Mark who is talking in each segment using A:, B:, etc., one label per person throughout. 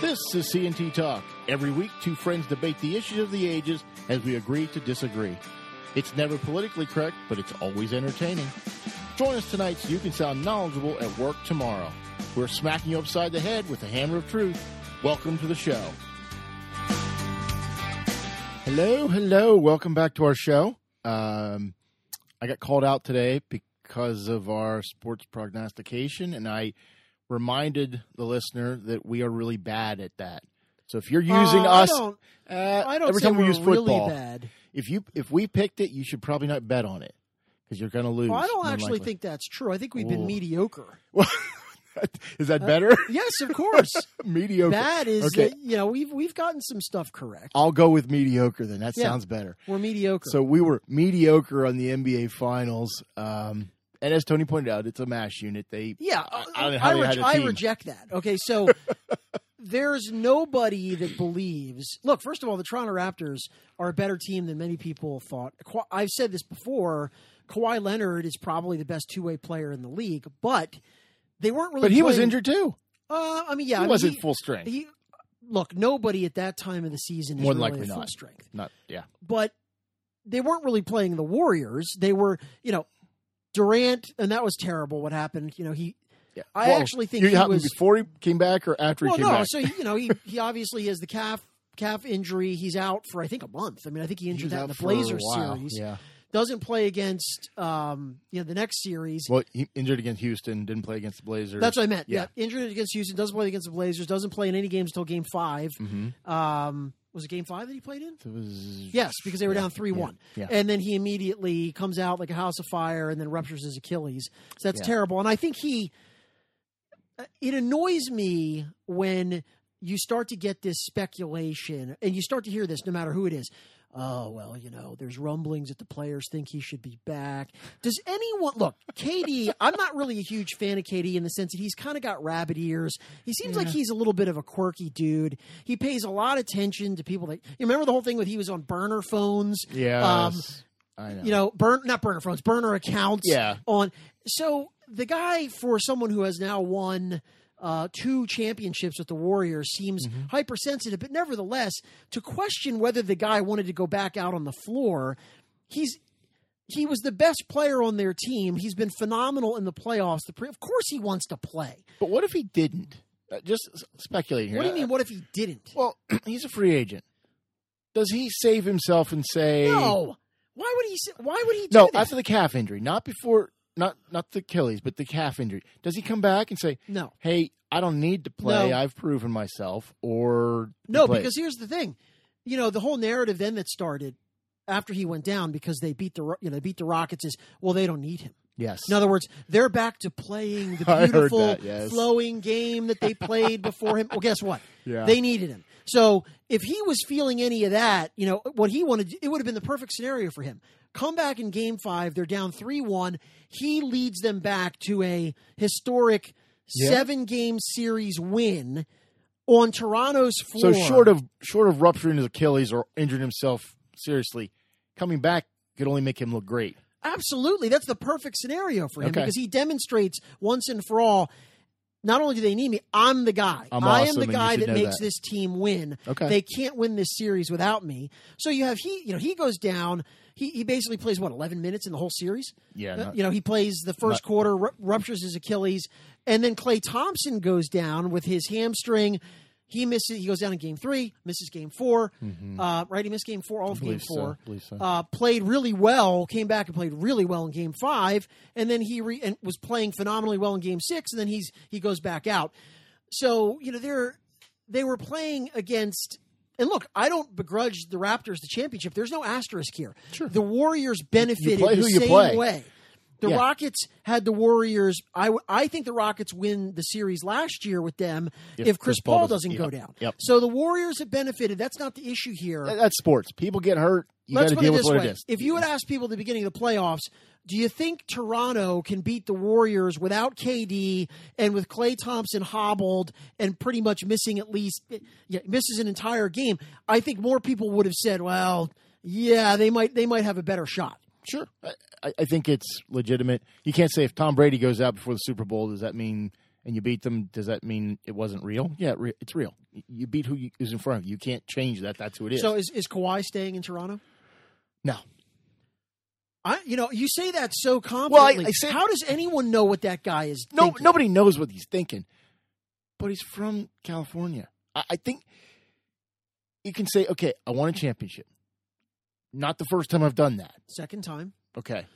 A: This is CNT Talk. Every week, two friends debate the issues of the ages as we agree to disagree. It's never politically correct, but it's always entertaining. Join us tonight so you can sound knowledgeable at work tomorrow. We're smacking you upside the head with the hammer of truth. Welcome to the show. Hello, hello. Welcome back to our show. Um, I got called out today because of our sports prognostication, and I reminded the listener that we are really bad at that. So if you're using
B: Uh, I
A: us,
B: don't-
A: uh,
B: I don't
A: every time we use football,
B: really bad.
A: if you if we picked it, you should probably not bet on it because you're going to lose.
B: Well, I don't actually
A: likely.
B: think that's true. I think we've
A: Ooh.
B: been mediocre.
A: Is that better?
B: Yes, of course.
A: mediocre.
B: Bad is
A: Okay.
B: that you know we've we've gotten some stuff correct.
A: I'll go with mediocre then. That
B: Yeah.
A: sounds better.
B: We're mediocre.
A: So we were mediocre on the NBA Finals. Um, and as Tony pointed out, it's a mash unit. They
B: yeah,
A: I,
B: I,
A: I don't know how they
B: rej-
A: had a
B: I reject that. Okay, so there's nobody that believes. Look, first of all, the Toronto Raptors are a better team than many people thought. I've said this before. Kawhi Leonard is probably the best two way player in the league, but they weren't really.
A: but he was injured too.
B: Uh, I mean, yeah,
A: he
B: I mean,
A: wasn't
B: he-
A: full strength.
B: He, look, nobody at that time of the season is
A: More than
B: really
A: likely
B: at full
A: not.
B: strength.
A: Not yeah.
B: But they weren't really playing the Warriors. They were, you know, Durant, and that was terrible. What happened? You know, he.
A: yeah.
B: I actually think he was-
A: before he came back or after
B: Well,
A: he came back?
B: no.
A: back.
B: So you know, he he obviously has the calf calf injury. He's out for I think a month. I mean, I think he injured
A: was
B: that in the Blazers series.
A: Yeah.
B: Doesn't play against um you know the next series.
A: Well, he injured against Houston. Didn't play against the Blazers.
B: That's what I meant.
A: Yeah.
B: Yeah. injured against Houston. Doesn't play against the Blazers. Doesn't play in any games until Game Five.
A: Mhm.
B: Um, was it Game Five that he played in?
A: It was
B: Yes, because they were
A: Yeah,
B: down three one,
A: yeah.
B: and then he immediately comes out like a house of fire, and then ruptures his Achilles. So that's
A: Yeah.
B: terrible. And I think he. uh, It annoys me when you start to get this speculation, and you start to hear this, no matter who it is. Oh well, you know, there's rumblings that the players think he should be back. Does anyone look? KD, I'm not really a huge fan of KD in the sense that he's kind of got rabbit ears. He seems like he's a little bit of a quirky dude. He pays a lot of attention to people that you remember the whole thing with he was on burner phones.
A: Yeah.
B: Um,
A: I know.
B: you know, burn not burner phones, burner accounts.
A: Yeah.
B: On so the guy for someone who has now won uh, two championships with the Warriors seems
A: Mm-hmm.
B: hypersensitive, but nevertheless, to question whether the guy wanted to go back out on the floor, he's he was the best player on their team. He's been phenomenal in the playoffs. The pre- of course he wants to play.
A: But what if he didn't? Uh, just speculating here.
B: What do you
A: Uh,
B: mean? What if he didn't?
A: Well, he's a free agent. Does he save himself and say
B: No. Why would he? Why would he do
A: No,
B: that?
A: after the calf injury, not before, not not the Achilles, but the calf injury. Does he come back and say,
B: no.
A: "Hey, I don't need to play.
B: No.
A: I've proven myself," or
B: No,
A: play?
B: because here's the thing. You know, the whole narrative then that started after he went down because they beat the you know they beat the Rockets is well they don't need him.
A: Yes,
B: In other words, they're back to playing the beautiful
A: that, yes.
B: flowing game that they played before him. Well, guess what?
A: Yeah.
B: They needed him. So if he was feeling any of that, you know, what he wanted, it would have been the perfect scenario for him. Come back in game five, they're down 3 1. He leads them back to a historic seven game series win on Toronto's floor.
A: so short of short of rupturing his Achilles or injuring himself seriously, coming back could only make him look great.
B: Absolutely. That's the perfect scenario for him
A: Okay.
B: because he demonstrates once and for all not only do they need me, I'm the guy.
A: I'm
B: I
A: awesome
B: am the guy that makes
A: that.
B: this team win.
A: Okay.
B: They can't win this series without me. So you have he, you know, he goes down. He he basically plays what 11 minutes in the whole series.
A: Yeah,
B: Uh,
A: not-
B: you know, he plays the first
A: not-
B: quarter, ru- ruptures his Achilles, and then Klay Thompson goes down with his hamstring. He misses. He goes down in game three, misses game 4 Uh, right, he missed game four, all of game
A: so,
B: four.
A: so.
B: Uh, played really well, came back and played really well in game five, and then he re- and was playing phenomenally well in game six, and then he's he goes back out. So you know they're they were playing against. And look, I don't begrudge the Raptors the championship. There's no asterisk here.
A: Sure.
B: The Warriors benefited the same
A: play.
B: way. The
A: Yeah.
B: Rockets had the Warriors. I, I think the Rockets win the series last year with them if, Chris, Paul doesn't, go
A: yep,
B: down.
A: Yep.
B: So the Warriors have benefited. That's not the issue here.
A: That- That's sports. People get hurt. You
B: Let's put
A: deal
B: it this way:
A: it
B: if you had asked people at the beginning of the playoffs, do you think Toronto can beat the Warriors without KD and with Klay Thompson hobbled and pretty much missing at least yeah, misses an entire game? I think more people would have said, "Well, yeah, they might they might have a better shot."
A: Sure. I, I- I think it's legitimate. You can't say if Tom Brady goes out before the Super Bowl, does that mean, and you beat them, does that mean it wasn't real? Yeah, it's real. You beat who you, is in front of you. You can't change that. That's who it is.
B: So is is Kawhi staying in Toronto?
A: no.
B: I, you know, you say that so confidently.
A: I said-
B: How does anyone know what that guy is?
A: No,
B: thinking?
A: nobody knows what he's thinking. But he's from California. I, I think you can say, okay, I won a championship. Not the first time I've done that.
B: Second time.
A: Okay.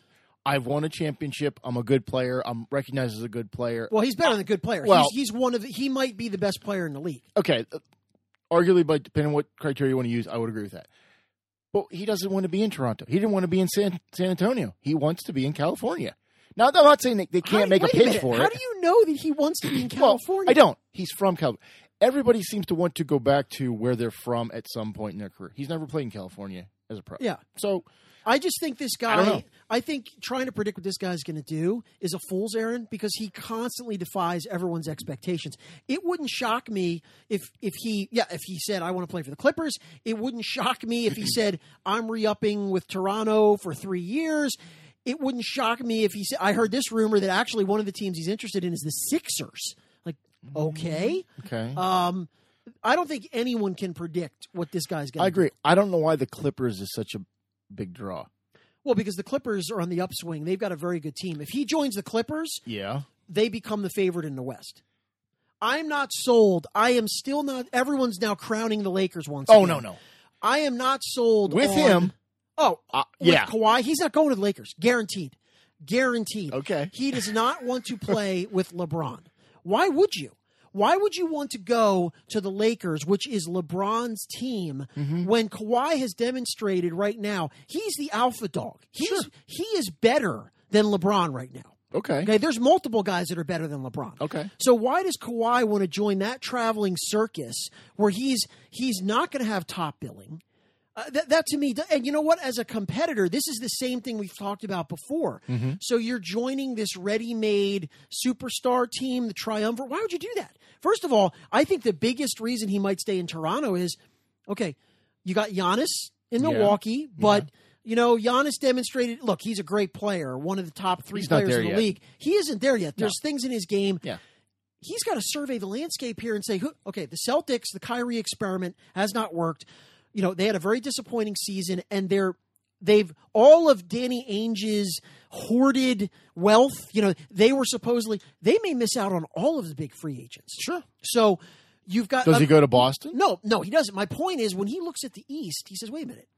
A: I've won a championship. I'm a good player. I'm recognized as a good player.
B: Well, he's better than a good player.
A: well-
B: he's, he's one of the, he might be the best player in the league.
A: Okay. uh, Arguably, but depending on what criteria you want to use, I would agree with that. But he doesn't want to be in Toronto. He didn't want to be in San, San Antonio. He wants to be in California. Now, I'm not saying they, can't make a pitch
B: minute.
A: for
B: How
A: it.
B: How do you know that he wants to be in
A: Well,
B: California?
A: I don't. He's from California. Everybody seems to want to go back to where they're from at some point in their career. He's never played in California as a pro.
B: Yeah.
A: So
B: I just think this guy.
A: I.
B: I think trying to predict what this guy's going to do is a fool's errand because he constantly defies everyone's expectations. It wouldn't shock me if if he yeah if he said I want to play for the Clippers. It wouldn't shock me if he said I'm re-upping with Toronto for three years. It wouldn't shock me if he said I heard this rumor that actually one of the teams he's interested in is the Sixers. Like okay,
A: okay,
B: um, I don't think anyone can predict what this guy's going.
A: To I agree. I don't know why the Clippers is such a big draw.
B: Well, because the Clippers are on the upswing. They've got a very good team. If he joins the Clippers,
A: Yeah.
B: they become the favorite in the West. I'm not sold. I am still not. Everyone's now crowning the Lakers once.
A: Oh
B: again.
A: no no.
B: I am not sold
A: With
B: on-
A: him,
B: Oh,
A: uh,
B: with
A: yeah.
B: Kawhi, he's not going to the Lakers. Guaranteed. Guaranteed.
A: Okay.
B: He does not want to play with LeBron. Why would you? Why would you want to go to the Lakers, which is LeBron's team,
A: Mm-hmm.
B: when Kawhi has demonstrated right now he's the alpha dog? He's
A: Sure.
B: he is better than LeBron right now.
A: Okay.
B: Okay, there's multiple guys that are better than LeBron.
A: Okay.
B: So why does Kawhi want to join that traveling circus where he's he's not going to have top billing? Uh, that, that to me, and you know what? As a competitor, this is the same thing we've talked about before. So you're joining this ready-made superstar team, the triumvirate. Why would you do that? First of all, I think the biggest reason he might stay in Toronto is, okay, you got Giannis in
A: Yeah.
B: Milwaukee, but you know Giannis demonstrated. Look, he's a great player, one of the top three
A: He's
B: players in the
A: yet.
B: league. He isn't there yet. There's things in his game
A: Yeah.
B: he's got to survey the landscape here and say, who, okay, the Celtics, the Kyrie experiment has not worked. You know, they had a very disappointing season, and they're they've all of Danny Ainge's hoarded wealth. You know, they were supposedly they may miss out on all of the big free agents.
A: Sure.
B: So you've got
A: Does he
B: um,
A: go to Boston?
B: no, no, he doesn't. My point is, when he looks at the East, he says, "Wait a minute,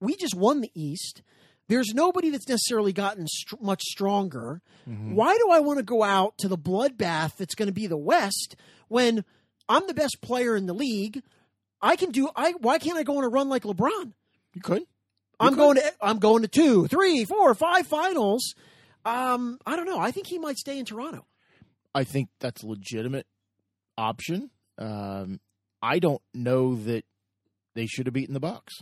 B: we just won the East. There's nobody that's necessarily gotten str- much stronger. Why do I want to go out to the bloodbath that's going to be the West when I'm the best player in the league? I can do. I why can't I go on a run like LeBron?
A: You could.
B: I'm
A: could.
B: going to. I'm going to two, three, four, five finals. Um, I don't know. I think he might stay in Toronto.
A: I think that's a legitimate option. Um, I don't know that they should have beaten the Bucks.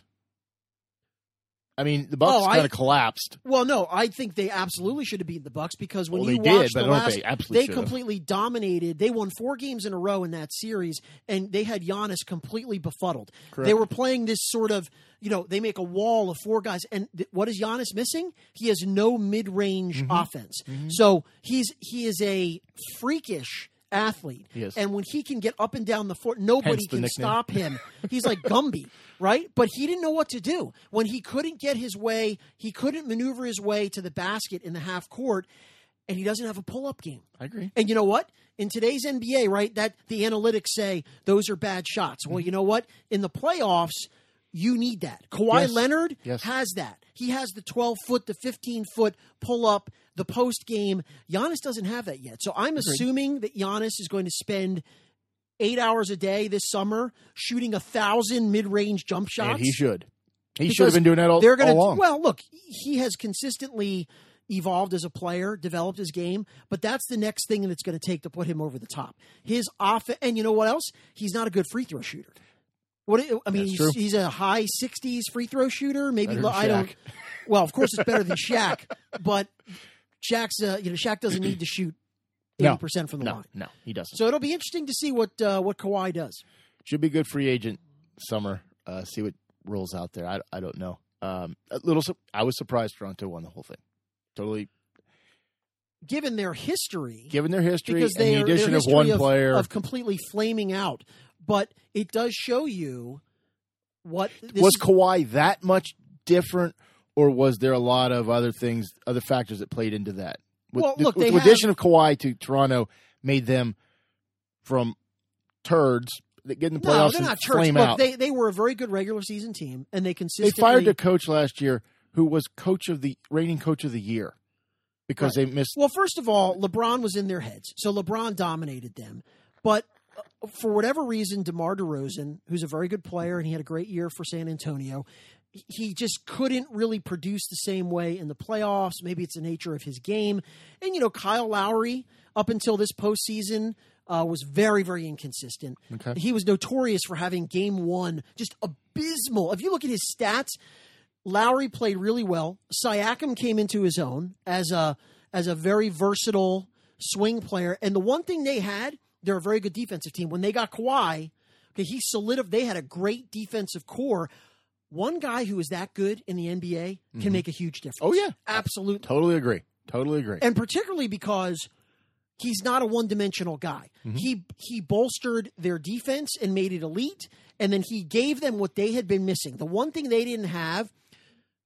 A: I mean, the Bucks
B: Oh,
A: kind of collapsed.
B: Well, no, I think they absolutely should have beaten the Bucks because when
A: Well,
B: you
A: they did,
B: watch
A: but
B: the last,
A: they absolutely
B: they completely dominated. They won four games in a row in that series, and they had Giannis completely befuddled.
A: Correct.
B: They were playing this sort of, you know, they make a wall of four guys, and th- what is Giannis missing? He has no mid-range
A: Mm-hmm.
B: offense, so he's he is a freakish athlete,
A: He is.
B: and when he can get up and down the floor, nobody
A: the
B: can
A: nickname.
B: stop him. He's like Gumby, right? But he didn't know what to do. When he couldn't get his way, he couldn't maneuver his way to the basket in the half court, and he doesn't have a pull up game.
A: I agree.
B: And you know what? In today's NBA, right, that the analytics say those are bad shots.
A: Mm-hmm.
B: Well, you know what? In the playoffs, you need that. Kawhi
A: Yes.
B: Leonard
A: Yes.
B: has that. He has the 12 foot, the 15 foot pull up, the post game. Giannis doesn't have that yet. So I'm assuming that Giannis is going to spend eight hours a day this summer shooting a thousand mid range jump shots.
A: And he should. He should have been doing that all,
B: they're gonna,
A: all along.
B: Well, look, he has consistently evolved as a player, developed his game, but that's the next thing that's going to take to put him over the top. His off, and you know what else? He's not a good free throw shooter. What I mean, he's, he's a high sixties free throw shooter. Maybe lo- I don't. Well, of course, it's better than Shaq, but Shaq's uh, you know Shaq doesn't need to shoot eighty
A: No.
B: percent from the
A: no,
B: line.
A: no, he doesn't.
B: So it'll be interesting to see what uh, what Kawhi does.
A: should be a good free agent summer. Uh, see what rolls out there. I, I don't know. Um, a little. su- I was surprised Toronto won the whole thing. Totally,
B: Given their history,
A: given their history
B: because
A: and
B: they
A: the
B: are,
A: addition of one
B: history
A: player.
B: of completely flaming out. But it does show you what this
A: was
B: is-
A: Kawhi that much different, or was there a lot of other things, other factors that played into that? With,
B: Well,
A: the,
B: look,
A: with
B: they
A: the
B: have-
A: addition of Kawhi to Toronto made them from turds that get in the
B: no,
A: playoffs
B: they're
A: and
B: not church.
A: flame
B: Look,
A: out.
B: they they were a very good regular season team, and they
A: They
B: consistently
A: fired the coach last year, who was coach of the reigning coach of the year, because they missed.
B: Well, first of all, LeBron was in their heads, so LeBron dominated them. But for whatever reason, DeMar DeRozan, who's a very good player and he had a great year for San Antonio, he just couldn't really produce the same way in the playoffs. Maybe it's the nature of his game. And you know, Kyle Lowry, up until this postseason, uh, was very, very inconsistent.
A: Okay.
B: He was notorious for having game one just abysmal. If you look at his stats, Lowry played really well. Siakam came into his own as a as a very versatile swing player. And the one thing they had, they're a very good defensive team. When they got Kawhi, okay, he solidified. They had a great defensive core. One guy who is that good in the NBA can mm-hmm. make a huge difference.
A: Oh, yeah.
B: absolutely
A: Totally agree. Totally agree.
B: and particularly because he's not a one-dimensional guy. Mm-hmm. He he bolstered their defense and made it elite, and then he gave them what they had been missing. The one thing they didn't have,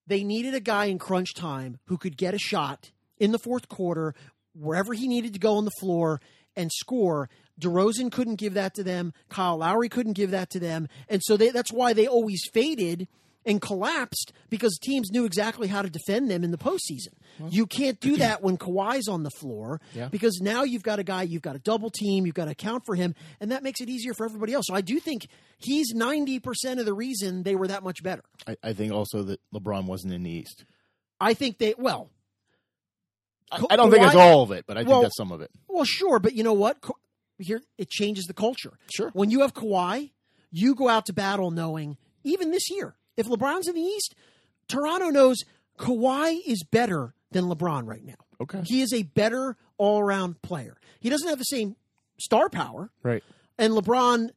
B: they needed a guy in crunch time who could get a shot in the fourth quarter wherever he needed to go on the floor and score. DeRozan couldn't give that to them. Kyle Lowry couldn't give that to them, and so they, that's why they always faded and collapsed because teams knew exactly how to defend them in the postseason. You can't do that when Kawhi's on the floor
A: Yeah.
B: because now you've got a guy, you've got a double team, you've got to account for him, and that makes it easier for everybody else. So I do think he's 90% of the reason they were that much better.
A: I, I think also that LeBron wasn't in the East.
B: I think they, well,
A: I, I don't think it's all of it, but I think
B: Well-
A: that's some of it.
B: well, sure, but you know what? Here, it changes the culture.
A: Sure.
B: When you have Kawhi, you go out to battle knowing, even this year, if LeBron's in the East, Toronto knows Kawhi is better than LeBron right now.
A: Okay.
B: He is a better all around player. He doesn't have the same star power,
A: Right.
B: and LeBron,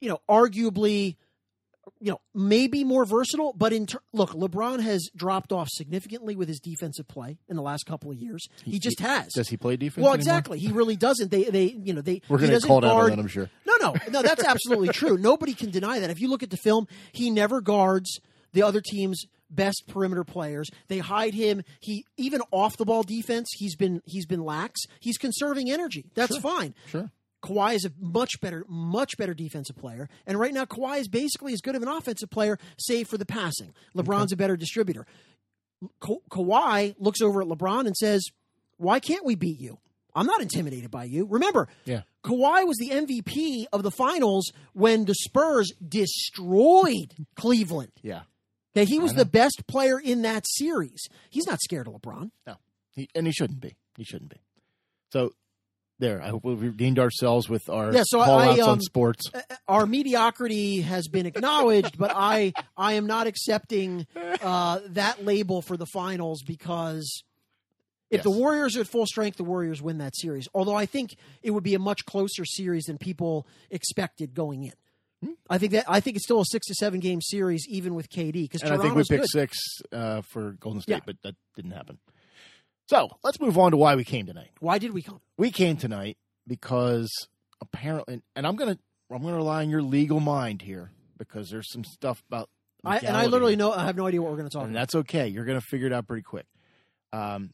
B: you know, arguably, you know, maybe more versatile. But in ter- look, LeBron has dropped off significantly with his defensive play in the last couple of years. He, just has.
A: Does he play defense?
B: well,
A: anymore?
B: exactly. He really doesn't. They, they, you know, they.
A: We're
B: he
A: going to get
B: doesn't
A: called out on
B: guard-
A: that, I'm sure.
B: no, no, no. That's absolutely true. Nobody can deny that. If you look at the film, he never guards the other team's best perimeter players. They hide him. He even off the ball defense. He's been he's been lax. He's conserving energy. That's fine.
A: Sure.
B: Kawhi is a much better, much better defensive player, and right now Kawhi is basically as good of an offensive player, save for the passing. LeBron's a better distributor. Ka- Kawhi looks over at LeBron and says, "Why can't we beat you? I'm not intimidated by you." Remember,
A: Yeah.
B: Kawhi was the MVP of the finals when the Spurs destroyed Cleveland.
A: Yeah.
B: Okay, he was the best player in that series. He's not scared of LeBron.
A: No. He, and he shouldn't be. He shouldn't be. So, there. I hope we've redeemed ourselves with our
B: Yeah, so I-
A: call outs
B: um,
A: on sports.
B: our mediocrity has been acknowledged, but I I am not accepting uh, that label for the finals because if
A: Yes.
B: the Warriors are at full strength, the Warriors win that series. Although I think it would be a much closer series than people expected going in.
A: Hmm.
B: I think that I think it's still a six to seven game series, even with KD. Because
A: I think we picked six uh, for Golden State,
B: Yeah.
A: but that didn't happen. So, let's move on to why we came tonight.
B: Why did we come?
A: We came tonight because apparently, and I'm gonna I'm gonna rely on your legal mind here because there's some stuff about
B: I, and I literally know I have no idea what we're going to talk
A: and
B: about.
A: that's okay. You're gonna figure it out pretty quick. Um,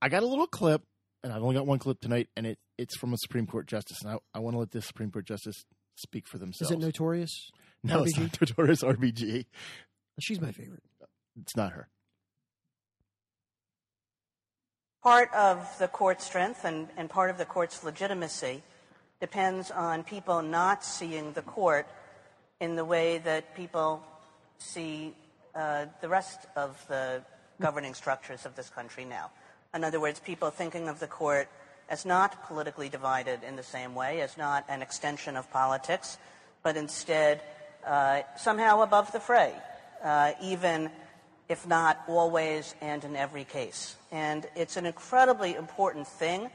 A: I got a little clip, and I've only got one clip tonight, and it it's from a Supreme Court justice, and I, I want to let this Supreme Court justice speak for themselves.
B: Is it notorious?
A: no, it's not Notorious RBG.
B: She's my favorite.
A: It's not her.
C: Part of the court's strength and, and part of the court's legitimacy depends on people not seeing the court in the way that people see uh, the rest of the governing structures of this country now. In other words, people thinking of the court as not politically divided in the same way, as not an extension of politics, but instead uh, somehow above the fray, uh, even if not always and in every case. And it's an incredibly important thing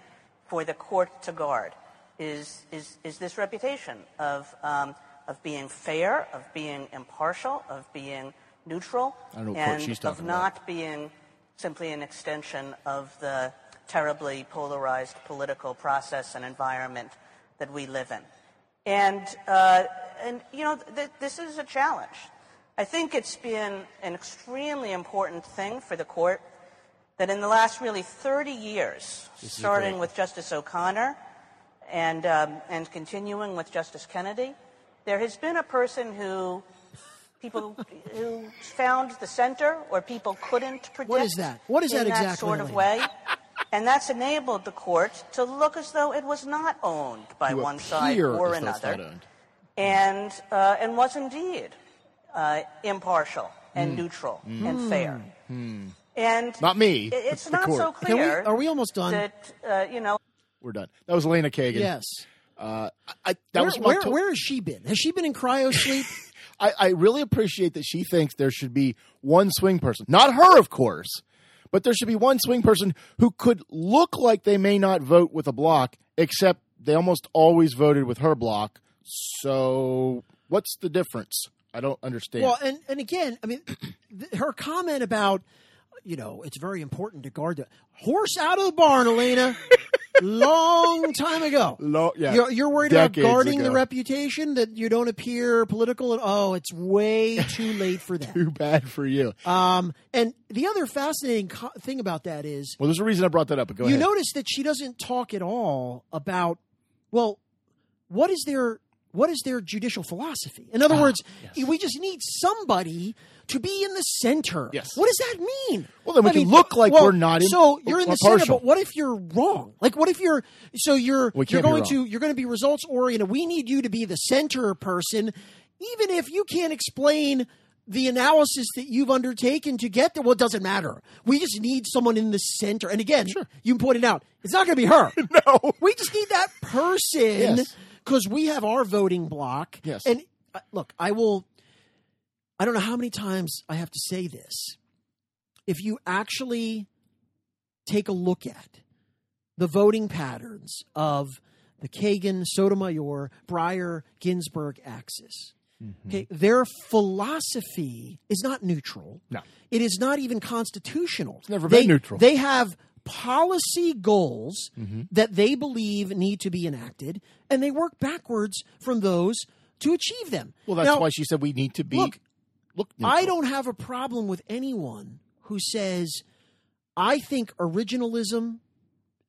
C: for the court to guard is, is, is this reputation of, um, of being fair, of being impartial, of being neutral,
A: I don't know what court
C: and of
A: talking about.
C: not being simply an extension of the terribly polarized political process and environment that we live in. And uh, and you know, th- this is a challenge. I think it's been an extremely important thing for the court that in the last really 30 years, starting with Justice O'Connor and, um, and continuing with Justice Kennedy, there has been a person who people who found the center or people couldn't predict.
B: What is that? What is
C: in
B: that
C: that sort of way? And that's enabled the court to look as though it was not owned by one side or
A: as though it's
C: another and uh, and was indeed uh, impartial and neutral and fair. And
A: Not me.
C: It's not
A: court.
C: so
B: Can we,
C: clear
B: are we almost done?
C: that uh, you know.
A: We're done. That was Elena Kagan.
B: yes.
A: Uh, I, that
B: Where,
A: was
B: where,
A: to-
B: where has she been? Has she been in cryo sleep?
A: I, I really appreciate that she thinks there should be one swing person. Not her, of course, but there should be one swing person who could look like they may not vote with a block, except they almost always voted with her block. So what's the difference? I don't understand.
B: Well, and and again, I mean, th- her comment about you know it's very important to guard the horse out of the barn, Elena. long time ago.
A: Lo- yeah,
B: You're, you're worried
A: decades
B: about guarding the reputation that you don't appear political. And, oh, it's way too late for that.
A: Too bad for you.
B: Um, and the other fascinating co- thing about that is
A: Well, there's a reason I brought that up. But go
B: you
A: ahead.
B: notice that she doesn't talk at all about well what is their what is their judicial philosophy in other
A: Ah,
B: words
A: yes.
B: we just need somebody to be in the center
A: Yes.
B: what does that mean
A: Well, then we
B: I
A: can look like
B: well,
A: we're not in-
B: so you're in the center but what if you're wrong like what if you're so you're you're going to you're going to be results oriented we need you to be the center person even if you can't explain the analysis that you've undertaken to get there, well, it doesn't matter. We just need someone in the center. And again, you pointed out, it's not going to be her.
A: No.
B: We just need that person
A: Yes.
B: Because we have our voting block.
A: Yes.
B: And uh, look, I will, I don't know how many times I have to say this. If you actually take a look at the voting patterns of the Kagan, Sotomayor, Breyer, Ginsburg axis, okay, their philosophy is not neutral.
A: No.
B: It is not even constitutional. It's
A: never
B: they,
A: been neutral.
B: They have policy goals that they believe need to be enacted, and they work backwards from those to achieve them.
A: Well, that's
B: Now,
A: why she said we need to be.
B: look,
A: look
B: I don't have a problem with anyone who says, I think originalism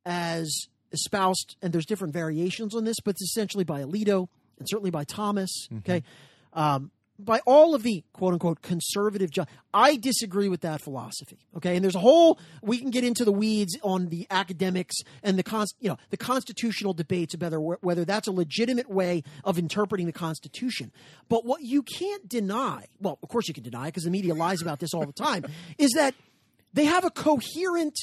B: as espoused, and there's different variations on this, but it's essentially by Alito and certainly by Thomas, okay, um, by all of the quote unquote conservative. Ju- I disagree with that philosophy, okay, and there's a whole we can get into the weeds on the academics and the con- you know the constitutional debates about whether, whether that's a legitimate way of interpreting the Constitution. But what you can't deny, well, of course you can deny because the media lies about this all the time, is that they have a coherent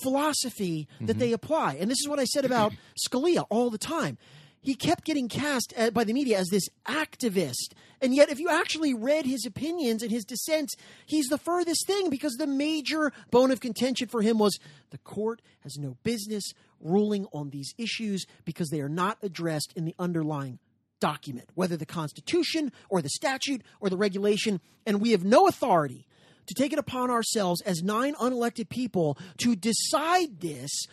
B: philosophy that mm-hmm. they apply. And this is what I said about Scalia all the time. He kept getting cast uh, by the media as this activist. And yet, if you actually read his opinions and his dissents, he's the furthest thing because the major bone of contention for him was the court has no business ruling on these issues because they are not addressed in the underlying document, whether the Constitution or the statute or the regulation. And we have no authority to take it upon ourselves as nine unelected people to decide this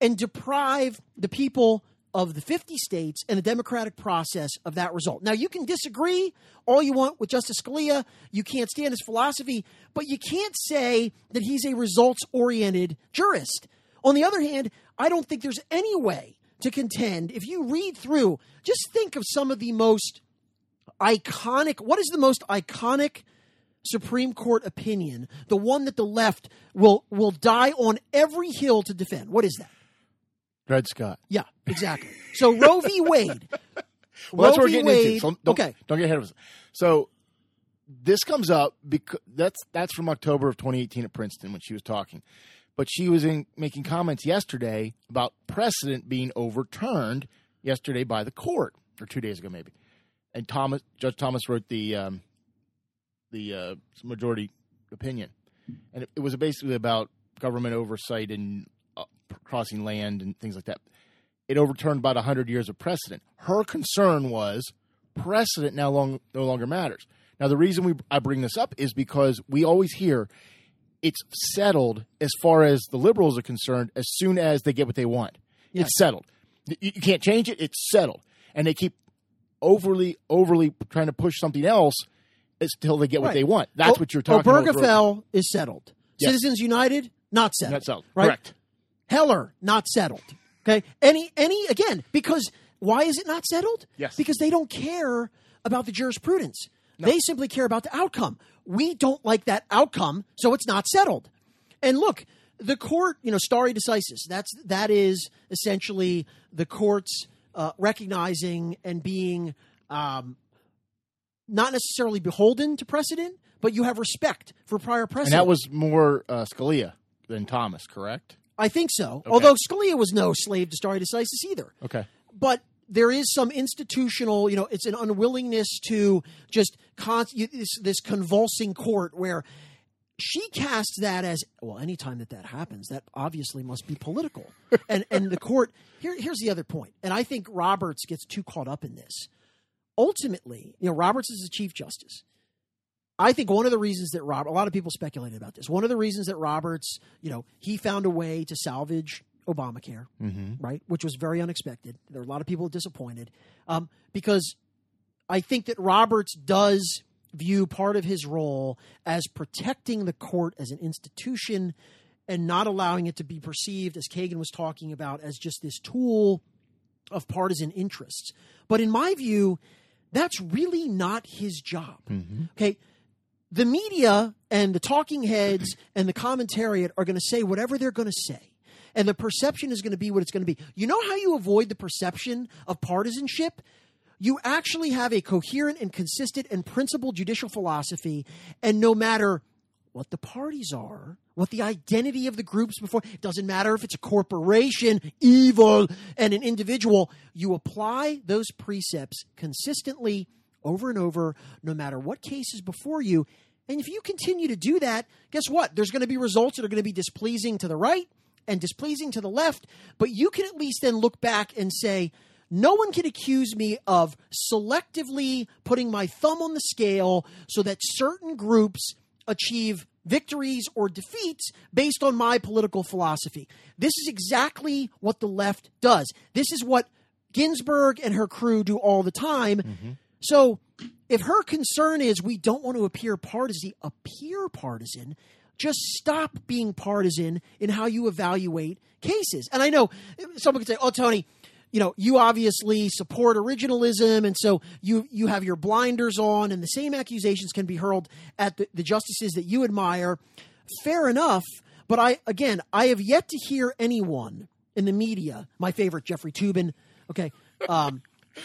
B: and deprive the people of the 50 states and the democratic process of that result. Now, you can disagree all you want with Justice Scalia. You can't stand his philosophy, but you can't say that he's a results oriented jurist. On the other hand, I don't think there's any way to contend. If you read through, just think of some of the most iconic, what is the most iconic Supreme Court opinion, the one that the left will will die on every hill to defend. What is that?
A: Dred Scott.
B: Yeah, exactly. So Roe v. Wade.
A: Well, that's what we're getting
B: Wade.
A: into. So don't,
B: okay.
A: don't get ahead of us. So this comes up because that's that's from October of 2018 at Princeton when she was talking, but she was in, making comments yesterday about precedent being overturned yesterday by the court or two days ago maybe, and Thomas Judge Thomas wrote the um, the uh, majority opinion, and it, it was basically about government oversight and crossing land and things like that it overturned about 100 years of precedent. Her concern was precedent now long, no longer matters. Now, the reason we I bring this up is because we always hear it's settled as far as the liberals are concerned as soon as they get what they want.
B: Yes.
A: It's settled. You, you can't change it. It's settled. And they keep overly, overly trying to push something else until they get what they want. That's
B: O-
A: what you're talking about.
B: Obergefell is settled.
A: Yes.
B: Citizens United not settled.
A: Not settled.
B: Right?
A: Correct.
B: Heller not settled. Okay. Any any again because why is it not settled?
A: Yes.
B: Because they don't care about the jurisprudence. They simply care about the outcome. We don't like that outcome, so it's not settled. And look, the court, you know, stare decisis. That's that is essentially the courts uh, recognizing and being um, not necessarily beholden to precedent, but you have respect for prior
A: And
B: precedent.
A: that was more uh, Scalia than Thomas, correct?
B: I think so. Although Scalia was no slave to stare decisis either.
A: Okay.
B: But there is some institutional, you know, it's an unwillingness to just con- this, this convulsing court where she casts that as well. Anytime that that happens, that obviously must be political. and and the court here here's the other point, and I think Roberts gets too caught up in this. Ultimately, you know, Roberts is the chief justice. I think one of the reasons that Robert, a lot of people speculated about this. One of the reasons that Roberts, you know, he found a way to salvage Obamacare, right, which was very unexpected. There were a lot of people disappointed um, because I think that Roberts does view part of his role as protecting the court as an institution and not allowing it to be perceived, as Kagan was talking about, as just this tool of partisan interests. But in my view, that's really not his job. Okay. The media and the talking heads and the commentariat are going to say whatever they're going to say. And the perception is going to be what it's going to be. You know how you avoid the perception of partisanship? You actually have a coherent and consistent and principled judicial philosophy. And no matter what the parties are, what the identity of the groups before, it doesn't matter if it's a corporation, evil, and an individual, you apply those precepts consistently over and over, no matter what case is before you. And if you continue to do that, guess what? There's going to be results that are going to be displeasing to the right and displeasing to the left, but you can at least then look back and say, no one can accuse me of selectively putting my thumb on the scale so that certain groups achieve victories or defeats based on my political philosophy. This is exactly what the left does. This is what Ginsburg and her crew do all the time. Mm-hmm. So if her concern is we don't want to appear partisan, appear partisan, just stop being partisan in how you evaluate cases. And I know someone could say, "Oh, Tony, you know, you obviously support originalism, and so you you have your blinders on, and the same accusations can be hurled at the, the justices that you admire." Fair enough, but I again, I have yet to hear anyone in the media. My favorite, Jeffrey Toobin. Okay. Um,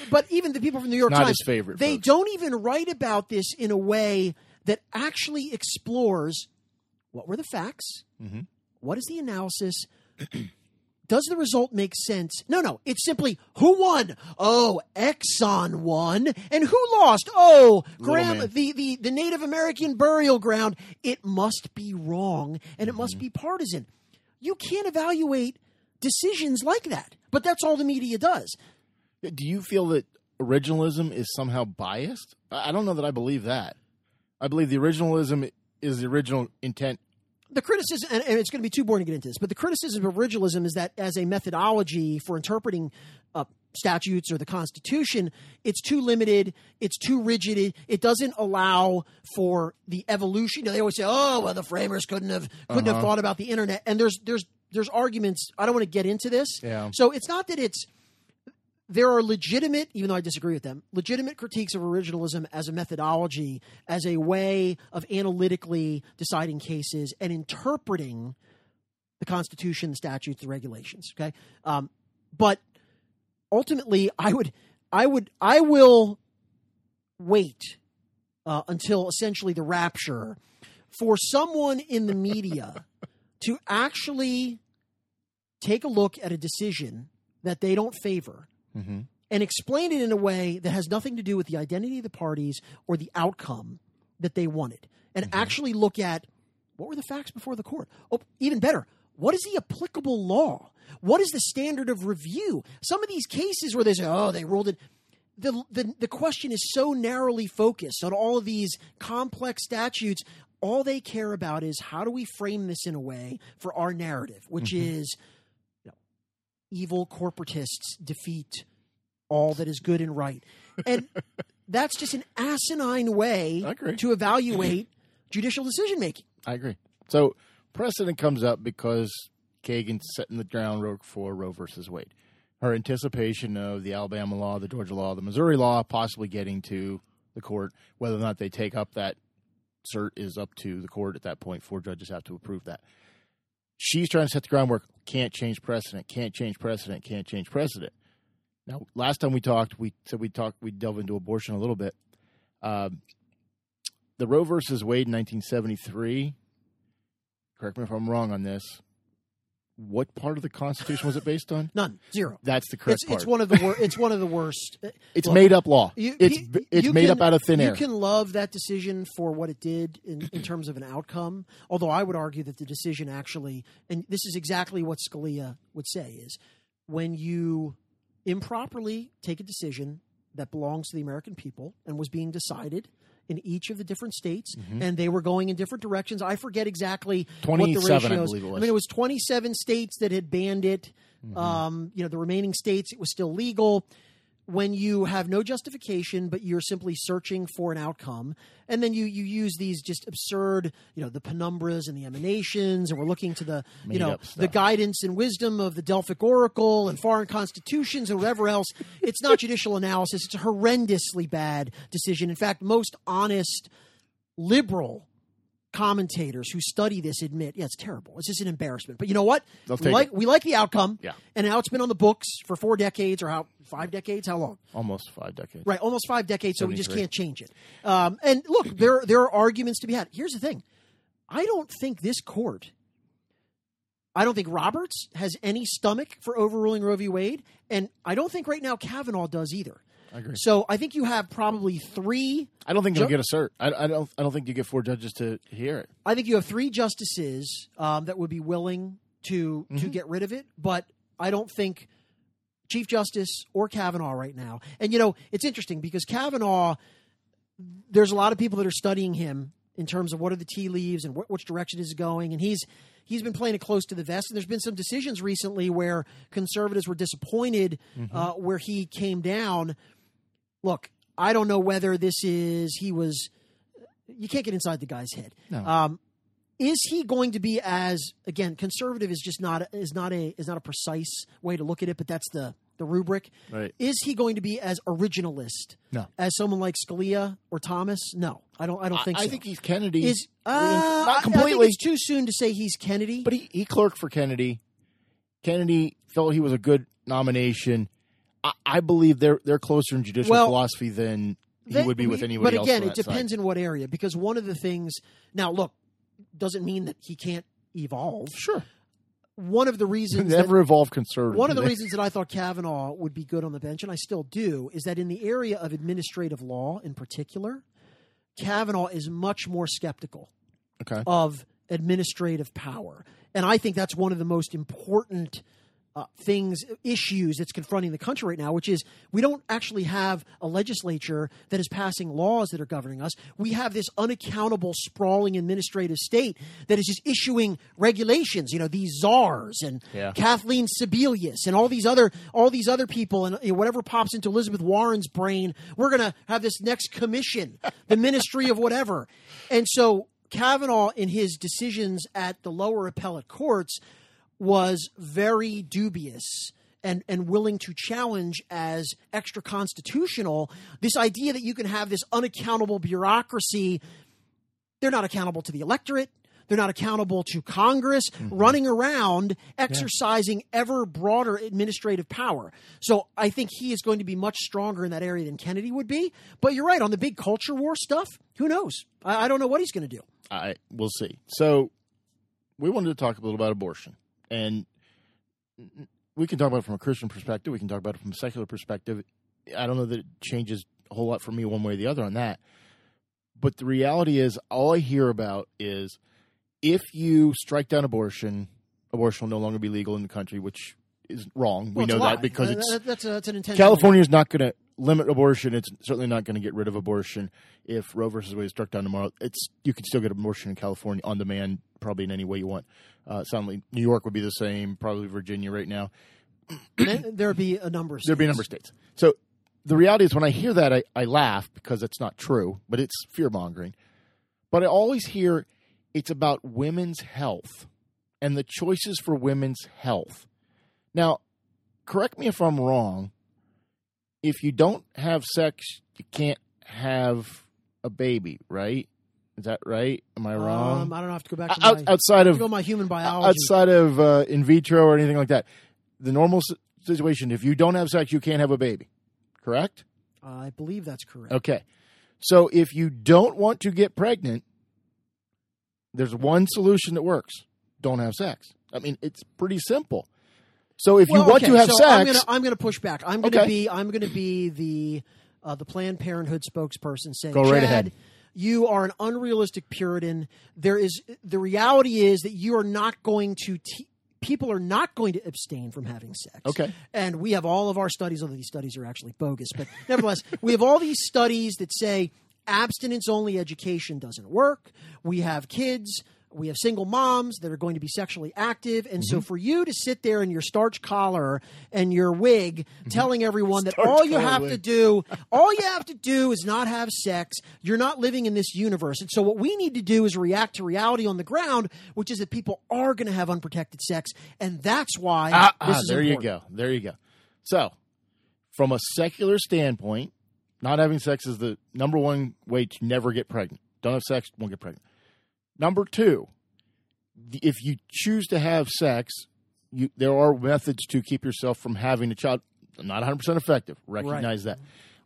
B: but even the people from the New York
A: Not
B: Times,
A: favorite,
B: they
A: folks.
B: don't even write about this in a way that actually explores what were the facts,
A: Mm-hmm.
B: what is the analysis, does the result make sense? No, no. It's simply who won? Oh, Exxon won. And who lost? Oh, Graham, the, the, the Native American burial ground. It must be wrong and it
A: Mm-hmm.
B: must be partisan. You can't evaluate decisions like that. But that's all the media does.
A: Do you feel that originalism is somehow biased? I don't know that I believe that. I believe the originalism is the original intent.
B: the criticism, and, it's going to be too boring to get into this, but the criticism of originalism is that as a methodology for interpreting uh, statutes or the Constitution, it's too limited, it's too rigid, it, doesn't allow for the evolution. You know, they always say, "Oh, well, the framers couldn't have couldn't have thought about the internet." And there's there's there's arguments. I don't want to get into this.
A: Yeah.
B: So it's not that it's there are legitimate, even though I disagree with them, legitimate critiques of originalism as a methodology, as a way of analytically deciding cases and interpreting the Constitution, the statutes, the regulations. Okay, um, but ultimately, I would, I would, I will wait uh, until essentially the rapture for someone in the media to actually take a look at a decision that they don't favor Mm-hmm. and explain it in a way that has nothing to do with the identity of the parties or the outcome that they wanted. And mm-hmm. actually look at what were the facts before the court? Oh even better what is the applicable law? What is the standard of review? Some of these cases where they say oh they ruled it the, the the question is so narrowly focused on all of these complex statutes all they care about is how do we frame this in a way for our narrative which mm-hmm. is you know, evil corporatists defeat all that is good and right and that's just an asinine way to evaluate judicial decision making.
A: I agree. So precedent comes up because Kagan's setting the groundwork for Roe versus Wade. Her anticipation of the Alabama law, the Georgia law, the Missouri law possibly getting to the court, whether or not they take up that cert is up to the court at that point. Four judges have to approve that. She's trying to set the groundwork. Can't change precedent. Can't change precedent. Can't change precedent. Now, last time we talked, we said we talked, we delve into abortion a little bit. Um, the Roe versus Wade in 1973. Correct me if I'm wrong on this. What part of the Constitution was it based on?
B: None, zero.
A: That's the correct
B: It's,
A: part.
B: it's one of the wor- it's one of the worst.
A: it's
B: look,
A: made up law.
B: You-
A: it's
B: you-
A: it's
B: you
A: made
B: can-
A: up out of thin air.
B: you can love that decision for what it did in, in terms of an outcome. Although I would argue that the decision actually, and this is exactly what Scalia would say, is when you improperly take a decision that belongs to the American people and was being decided in each of the different states,
A: Mm-hmm.
B: and they were going in different directions. I forget exactly what the
A: 27, I believe it was.
B: I mean, it was 27 states that had banned it.
A: Mm-hmm.
B: Um, you know, the remaining states it was still legal. When you have no justification, but you're simply searching for an outcome, and then you you use these just absurd, you know, the penumbras and the emanations, and we're looking to the you know the guidance and wisdom of the Delphic Oracle and foreign constitutions and whatever else. It's not judicial analysis. It's a horrendously bad decision. In fact, most honest liberal commentators who study this admit, yeah, it's terrible. It's just an embarrassment. But you know what?
A: They'll
B: we like
A: it.
B: we like the outcome.
A: Yeah.
B: And now it's been on the books for four decades or how five decades? How long?
A: Almost five decades.
B: Right, almost five decades. So we just can't change it. Um, and look, there there are arguments to be had. Here's the thing: I don't think this court. I don't think Roberts has any stomach for overruling Roe v. Wade, and I don't think right now Kavanaugh does either.
A: I agree.
B: So I think you have probably three
A: I don't think
B: you'll
A: get a cert. I, I don't. I don't think you get four judges to hear it.
B: I think you have three justices um, that would be willing to
A: Mm-hmm.
B: to get rid of it, but I don't think Chief Justice or Kavanaugh right now. And you know, it's interesting because Kavanaugh, there's a lot of people that are studying him in terms of what are the tea leaves and what, which direction is it going, and he's he's been playing it close to the vest. And there's been some decisions recently where conservatives were disappointed
A: Mm-hmm.
B: uh, where he came down. Look, I don't know whether this is he was. You can't get inside the guy's head.
A: No.
B: Um, is he going to be as again conservative is just not is not a is not a precise way to look at it, but that's the the rubric.
A: Right.
B: Is he going to be as originalist
A: No.
B: as someone like Scalia or Thomas? No, I don't. I don't think
A: I,
B: so.
A: think he's Kennedy.
B: is uh,
A: not
B: I- I
A: completely,
B: it's too soon to say he's Kennedy.
A: but he, he clerked for Kennedy. Kennedy felt he was a good nomination. I, I believe they're they're closer in judicial
B: Well,
A: philosophy than he
B: They-
A: would be with anybody
B: But again, it
A: that side.
B: depends in what area. Because one of the things now, look, doesn't mean that he can't evolve.
A: Sure,
B: One of the reasons that-
A: never evolved conservative.
B: One of the reasons that I thought Kavanaugh would be good on the bench, and I still do, is that in the area of administrative law in particular, Kavanaugh is much more skeptical
A: Okay.
B: of administrative power. And I think that's one of the most important uh, things, issues that's confronting the country right now, which is we don't actually have a legislature that is passing laws that are governing us. We have this unaccountable, sprawling administrative state that is just issuing regulations. You know, these czars and
A: Yeah.
B: Kathleen Sebelius and all these other all these other people and you know, whatever pops into Elizabeth Warren's brain, we're going to have this next commission, the Ministry of whatever. And so Kavanaugh, in his decisions at the lower appellate courts, was very dubious and, and willing to challenge as extra constitutional this idea that you can have this unaccountable bureaucracy. They're not accountable to the electorate. They're not accountable to Congress mm-hmm. running around exercising ever broader administrative power. So I think he is going to be much stronger in that area than Kennedy would be. But you're right on the big culture war stuff. Who knows? I, I don't know what he's going to do.
A: I we'll see. So we wanted to talk a little about abortion, and we can talk about it from a Christian perspective. We can talk about it from a secular perspective. I don't know that it changes a whole lot for me one way or the other on that. But the reality is, all I hear about is if you strike down abortion, abortion will no longer be legal in the country, which is wrong.
B: Well,
A: we know that because it's
B: that's, a, that's an intentional.
A: California is not going to limit abortion. It's certainly not going to get rid of abortion. If Roe versus Wade is struck down tomorrow, it's you can still get abortion in California on demand, probably in any way you want. Uh, sound like New York would be the same, probably Virginia right now.
B: There would be a number. Of
A: There'd be a
B: states.
A: number of states. So the reality is when I hear that, I, I laugh because it's not true, but it's fear mongering. But I always hear it's about women's health and the choices for women's health. Now, correct me if I'm wrong. If you don't have sex, you can't have a baby, right? Is that right? Am I wrong?
B: Um, I don't have to go back to
A: Out,
B: my,
A: outside of
B: my human biology.
A: outside of uh, in vitro or anything like that, the normal situation, if you don't have sex, you can't have a baby. Correct?
B: I believe that's correct.
A: Okay. So if you don't want to get pregnant, there's one solution that works. Don't have sex. I mean, it's pretty simple. So if you want
B: okay,
A: to have
B: so
A: sex,
B: I'm I'm gonna push back. I'm gonna
A: Okay.
B: be I'm gonna be the uh, the Planned Parenthood spokesperson saying,
A: Go right ahead.
B: You are an unrealistic Puritan. There is the reality is that you are not going to. Te- people are not going to abstain from having sex.
A: Okay.
B: And we have all of our studies, although these studies are actually bogus, but nevertheless, we have all these studies that say abstinence only education doesn't work. We have kids. We have single moms that are going to be sexually active. And
A: Mm-hmm.
B: so for you to sit there in your starch collar and your wig telling everyone that
A: Mm-hmm.
B: All you have to do, all you have to do is not have sex, you're not living in this universe. And so what we need to do is react to reality on the ground, which is that people are going to have unprotected sex. And that's why
A: Ah,
B: this
A: ah,
B: is
A: there you go. There you go. So, from a secular standpoint, not having sex is the number one way to never get pregnant. Don't have sex, won't get pregnant. Number two, if you choose to have sex, you, there are methods to keep yourself from having a child. Not 100% effective. Recognize that.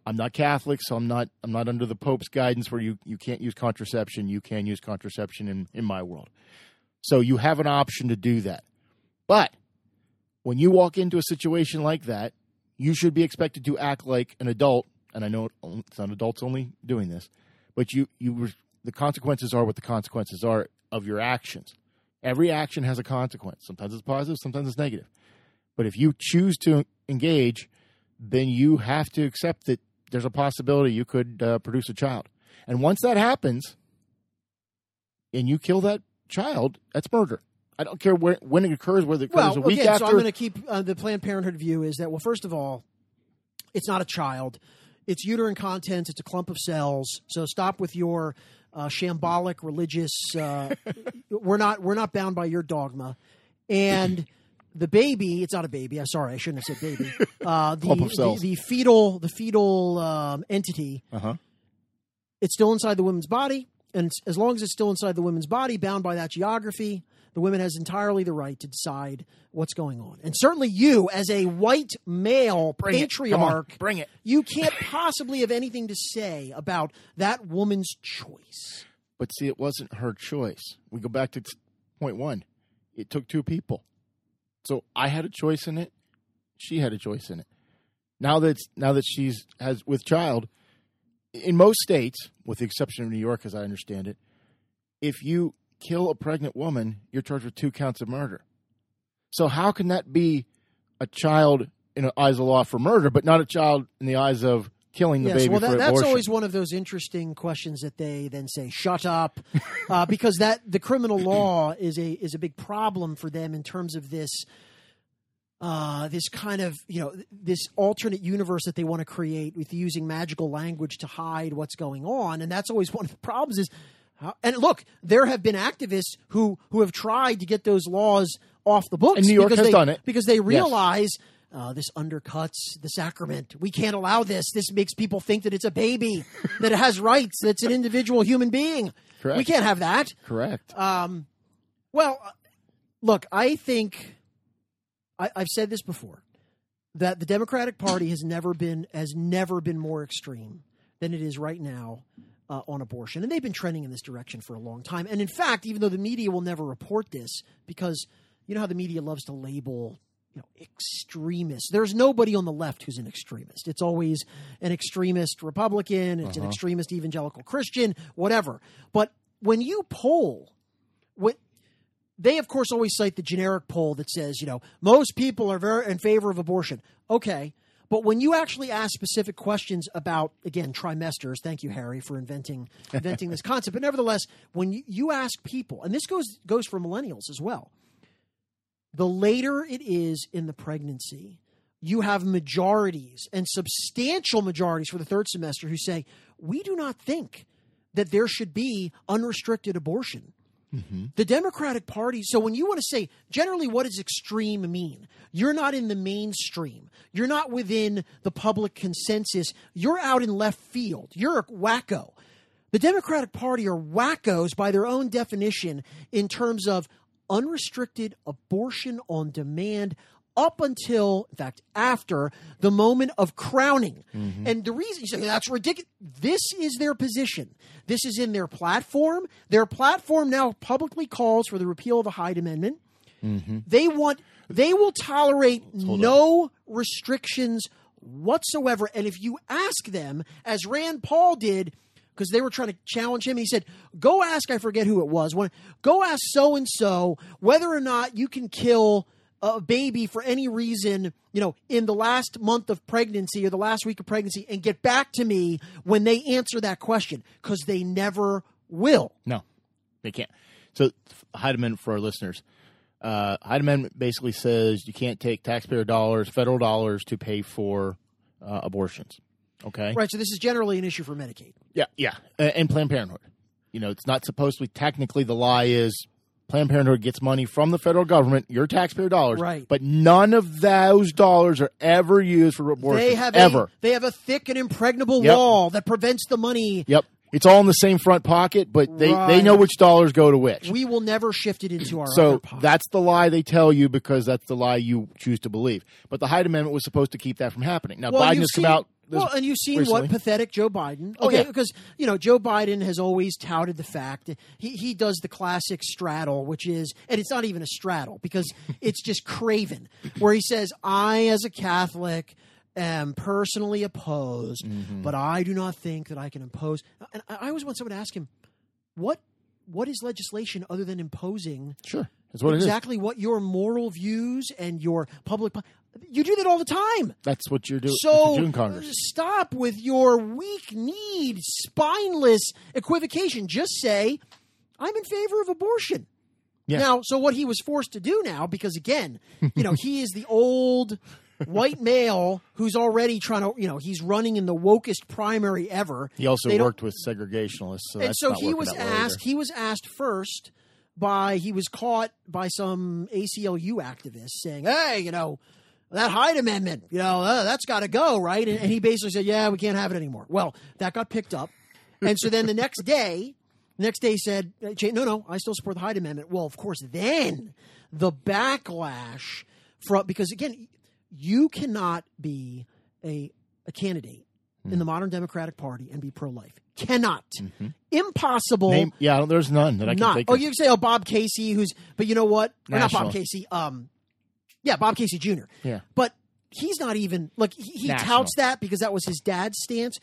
A: I'm not Catholic, so I'm not I'm not under the Pope's guidance where you, you can't use contraception. You can use contraception in, in my world. So you have an option to do that. But when you walk into a situation like that, you should be expected to act like an adult. And I know it's not adults only doing this, but you you the consequences are what the consequences are of your actions. Every action has a consequence. Sometimes it's positive, sometimes it's negative. But if you choose to engage, then you have to accept that there's a possibility you could uh, produce a child. And once that happens, and you kill that child, that's murder. I don't care where, when it occurs, whether it occurs
B: Well,
A: a week after.
B: so I'm going to keep uh, the Planned Parenthood view is that well, first of all, it's not a child; it's uterine contents. It's a clump of cells. So stop with your uh, shambolic religious. Uh, we're not we're not bound by your dogma, and. The baby, it's not a baby. I'm sorry, I shouldn't have said baby. Uh, the, the, the fetal, the fetal um, entity
A: uh-huh.
B: it's still inside the woman's body, and as long as it's still inside the woman's body, bound by that geography, the woman has entirely the right to decide what's going on. And certainly, you, as a white male
A: Bring it.
B: Patriarch,
A: Bring it.
B: you can't possibly have anything to say about that woman's choice.
A: But see, it wasn't her choice. We go back to t- point one. It took two people. So I had a choice in it. She had a choice in it. Now that now that she's has with child, in most states, with the exception of New York, as I understand it, if you kill a pregnant woman, you're charged with two counts of murder. So how can that be a child in the eyes of the law for murder, but not a child in the eyes of killing the
B: yes,
A: baby
B: well, that, that's always one of those interesting questions that they then say, "Shut up," uh, because that the criminal law is a is a big problem for them in terms of this. Uh, this kind of you know this alternate universe that they want to create with using magical language to hide what's going on, and that's always one of the problems. Is and look, there have been activists who who have tried to get those laws off the books.
A: And New York
B: because
A: has
B: they,
A: done it.
B: because they realize uh, this undercuts the sacrament. We can't allow this. This makes people think that it's a baby, that it has rights, that it's an individual human being.
A: Correct.
B: We can't have that.
A: Correct.
B: Um, well, uh, look, I think I, I've said this before that the Democratic Party has never been has never been more extreme than it is right now uh, on abortion, and they've been trending in this direction for a long time. And in fact, even though the media will never report this, because you know how the media loves to label you know extremists. There's nobody on the left who's an extremist. It's always an extremist Republican. It's an extremist evangelical Christian, whatever. But when you poll, what they of course always cite the generic poll that says you know most people are very in favor of abortion. Okay. But when you actually ask specific questions about, again, trimesters, thank you, Harry, for inventing inventing this concept. But nevertheless, when you, you ask people, and this goes goes for millennials as well, the later it is in the pregnancy, you have majorities and substantial majorities for the third semester who say, we do not think that there should be unrestricted abortion. Mm-hmm. The Democratic Party, so when you want to say generally what does extreme mean? You're not in the mainstream. You're not within the public consensus. You're out in left field. You're a wacko. The Democratic Party are wackos by their own definition in terms of unrestricted abortion on demand up until, in fact, after the moment of crowning. Mm-hmm. And the reason you say that's ridiculous, this is their position. This is in their platform. Their platform now publicly calls for the repeal of the Hyde Amendment. Mm-hmm. They want, they will tolerate no restrictions whatsoever. And if you ask them, as Rand Paul did, because they were trying to challenge him. He said, "Go ask I forget who it was. One, go ask so and so whether or not you can kill a baby for any reason, you know, in the last month of pregnancy or the last week of pregnancy, and get back to me when they answer that question, because they never will."
A: No, they can't. So, Hyde Amendment for our listeners. Uh, Hyde Amendment basically says you can't take taxpayer dollars, federal dollars, to pay for uh, abortions. Okay.
B: Right. So this is generally an issue for Medicaid.
A: Yeah, yeah, and Planned Parenthood. You know, it's not supposed to be. Technically, the lie is Planned Parenthood gets money from the federal government, your taxpayer dollars,
B: Right.
A: But none of those dollars are ever used for abortion.
B: They have
A: ever.
B: A, they have a thick and impregnable
A: Yep.
B: wall that prevents the money.
A: Yep. It's all in the same front pocket, but they, they know which dollars go to which.
B: We will never shift it into our other
A: so that's the lie they tell you because that's the lie you choose to believe. But the Hyde Amendment was supposed to keep that from happening. Now
B: Well,
A: Biden has
B: seen-
A: come out.
B: Well, and you've seen
A: recently.
B: what pathetic Joe Biden.
A: Oh,
B: Okay,
A: yeah.
B: because you know Joe Biden has always touted the fact that he he does the classic straddle, which is, and it's not even a straddle because it's just craven, where he says, "I as a Catholic." Am personally opposed,
A: Mm-hmm.
B: but I do not think that I can impose. And I I always want someone to ask him, "What, what is legislation other than imposing
A: Sure, that's what it is.
B: exactly what your moral views and your public? po- You do that all the time.
A: That's what you're doing.
B: So
A: you're doing, Congress.
B: Uh, stop with your weak kneed, spineless equivocation. Just say, I'm in favor of abortion.
A: Yeah.
B: Now, so what he was forced to do now, because again, you know, he is the old white male who's already trying to, you know, he's running in the wokest primary ever.
A: He also
B: They
A: worked with segregationalists, so
B: and so he was
A: out well either.
B: asked. He was asked first by he was caught by some ACLU activists saying, "Hey, you know." That Hyde Amendment, you know, uh, that's got to go, right? And, and he basically said, "Yeah, we can't have it anymore." Well, that got picked up, and so then the next day, the next day said, uh, "No, no, I still support the Hyde Amendment." Well, of course, then the backlash from because again, you cannot be a a candidate in the modern Democratic Party and be pro life. Cannot, impossible.
A: Mm-hmm. Name, yeah, there's none that I can
B: not.
A: think
B: Oh,
A: of.
B: you can say, oh, Bob Casey, who's, but you know what? Or not Bob Casey. Um, yeah, Bob Casey Jr.
A: Yeah.
B: But he's not even like he, he touts that because that was his dad's stance.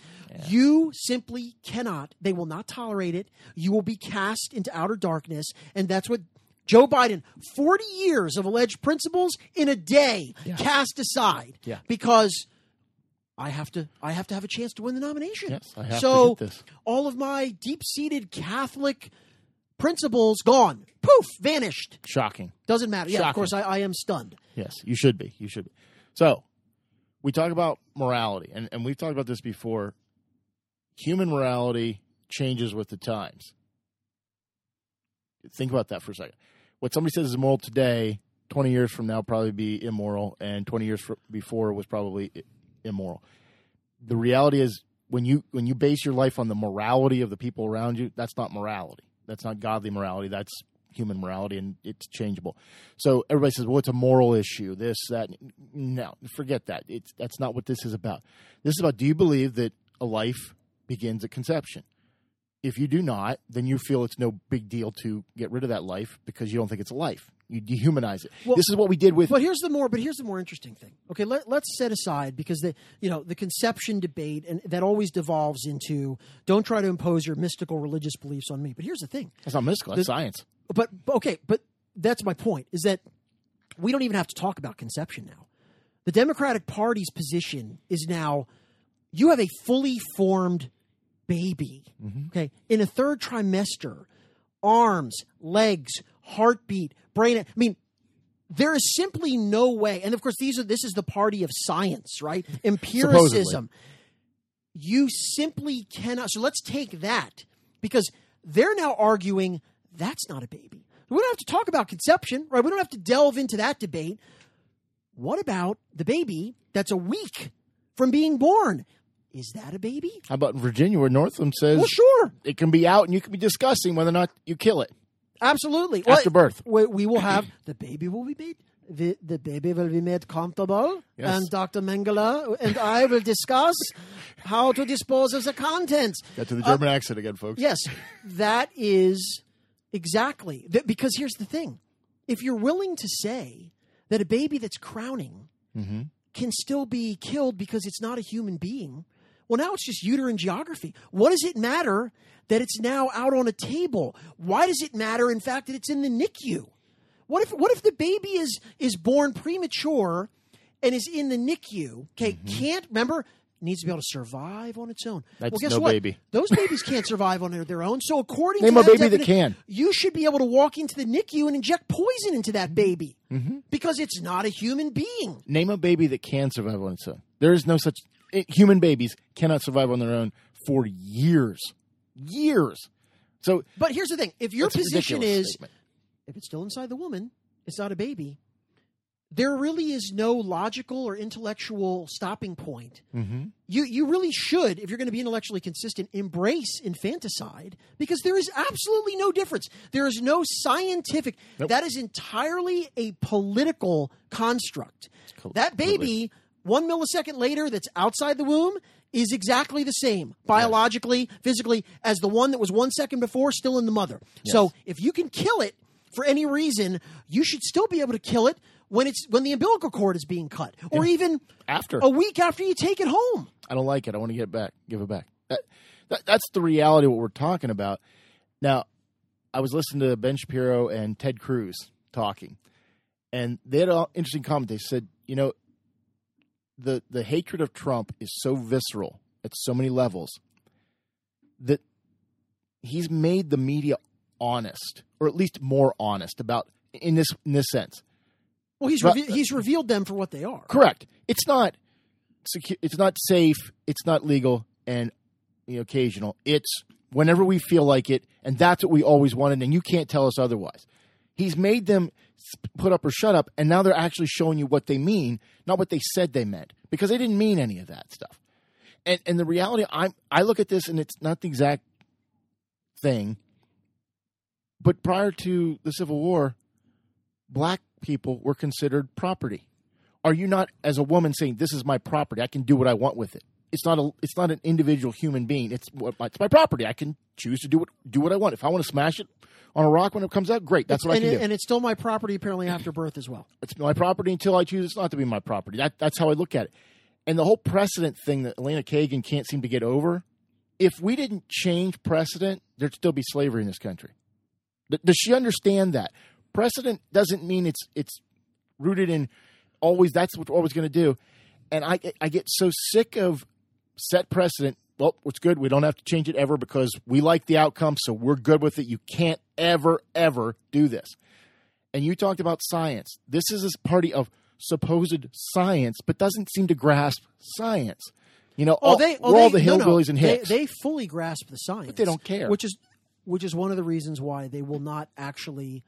B: You simply cannot. They will not tolerate it. You will be cast into outer darkness, and that's what. Joe Biden, 40 years of alleged principles in a day cast aside
A: Yeah.
B: because I have to I have to have a chance to win the nomination.
A: Yes, I have to
B: so
A: get this.
B: all of my deep-seated Catholic principles gone. Poof, vanished.
A: Shocking.
B: Doesn't matter. Yeah, of course I, I am stunned.
A: Yes, you should be. You should be. So, we talk about morality, and, and we've talked about this before. Human morality changes with the times. Think about that for a second. What somebody says is immoral today, 20 years from now, probably be immoral, and 20 years before was probably immoral. The reality is, when you when you base your life on the morality of the people around you, that's not morality. That's not godly morality. That's human morality, and it's changeable. So everybody says, "Well, it's a moral issue." This, that. No, forget that. It's that's not what this is about. This is about: Do you believe that a life begins at conception? If you do not, then you feel it's no big deal to get rid of that life because you don't think it's a life. You dehumanize it.
B: Well,
A: this is what we did with
B: But here's the more but here's the more interesting thing. Okay, let, let's set aside because the you know the conception debate and that always devolves into don't try to impose your mystical religious beliefs on me. But here's the thing.
A: That's not mystical. That's science.
B: But, but okay, but that's my point is that we don't even have to talk about conception now. The Democratic Party's position is now you have a fully formed baby, mm-hmm. okay, in a third trimester, arms, legs, heartbeat, brain. I mean, There is simply no way, and of course, these are this is the party of science, right? Empiricism. You simply cannot. So let's take that because they're now arguing that's not a baby. We don't have to talk about conception, right? We don't have to delve into that debate. What about the baby that's a week from being born? Is that a baby?
A: How about in Virginia, where Northam says
B: Well, sure.
A: it can be out and you can be discussing whether or not you kill it?
B: Absolutely.
A: After birth.
B: we, we will have the baby will be made. The, the baby will be made comfortable,
A: Yes.
B: and Dr. Mengele and I will discuss how to dispose of the contents.
A: Got to the uh, German accent again, folks.
B: Yes, that is exactly because here's the thing: if you're willing to say that a baby that's crowning mm-hmm. can still be killed because it's not a human being, well, now it's just uterine geography. What does it matter that it's now out on a table? Why does it matter, in fact, that it's in the NICU? What if what if the baby is is born premature and is in the NICU? Okay, can't remember needs to be able to survive on its own.
A: That's
B: well, guess
A: no
B: what?
A: baby.
B: Those babies can't survive on their- own. So according
A: Name
B: to
A: a
B: that
A: baby that can.
B: you should be able to walk into the NICU and inject poison into
A: Mm-hmm.
B: that baby because it's not a human being.
A: Name a baby that can survive on its own. There is no such human babies cannot survive on their own for years, years. So
B: But here's the thing: if your position is
A: statement.
B: if it's still inside the woman, it's not a baby. There really is no logical or intellectual stopping point.
A: Mm-hmm.
B: You you really should, if you're going to be intellectually consistent, embrace infanticide because there is absolutely no difference. There is no scientific.
A: Nope.
B: That is entirely a political construct.
A: co-
B: That baby, one millisecond later, that's outside the womb. Is exactly the same biologically, physically, as the one that was one second before still in the mother. So if you can kill it for any reason, you should still be able to kill it when it's when the umbilical cord is being cut, or even
A: After.
B: a week after you take it home.
A: I don't like it. I want to get it back. Give it back. That, that that's the reality of what we're talking about. Now, I was listening to Ben Shapiro and Ted Cruz talking, and they had an interesting comment. They said, you know, the the hatred of Trump is so visceral at so many levels that he's made the media honest, or at least more honest about in this in this sense.
B: Well, he's reve- he's revealed them for what they are.
A: Correct. It's not secu- It's not safe. It's not legal, and you know, occasional. It's whenever we feel like it, and that's what we always wanted. And you can't tell us otherwise. He's made them put up or shut up, and now they're actually showing you what they mean, not what they said they meant, because they didn't mean any of that stuff. And and the reality, I I look at this, and it's not the exact thing. But prior to the Civil War, black people were considered property. Are you not, as a woman, saying this is my property? I can do what I want with it. It's not a. It's not an individual human being. It's what it's my property. I can choose to do what do what I want. If I want to smash it on a rock when it comes out, great. That's what
B: and,
A: I can
B: it-
A: do.
B: and it's still my property apparently after birth as well.
A: it's my property until I choose it's not to be my property. That that's how I look at it. And the whole precedent thing that Elena Kagan can't seem to get over. If we didn't change precedent, there'd still be slavery in this country. Does she understand that precedent doesn't mean it's it's rooted in always that's what we're always going to do? And I I get so sick of set precedent. Well, what's good? We don't have to change it ever because we like the outcome, so we're good with it. You can't ever ever do this and you talked about science. This is a party of supposed science, but doesn't seem to grasp science. You know,
B: Oh,
A: all,
B: they oh,
A: we're all the
B: they- no, no.
A: hillbillies and
B: They,
A: hicks.
B: they fully grasp the science, but
A: they don't care.
B: which is which is one of the reasons why they will not actually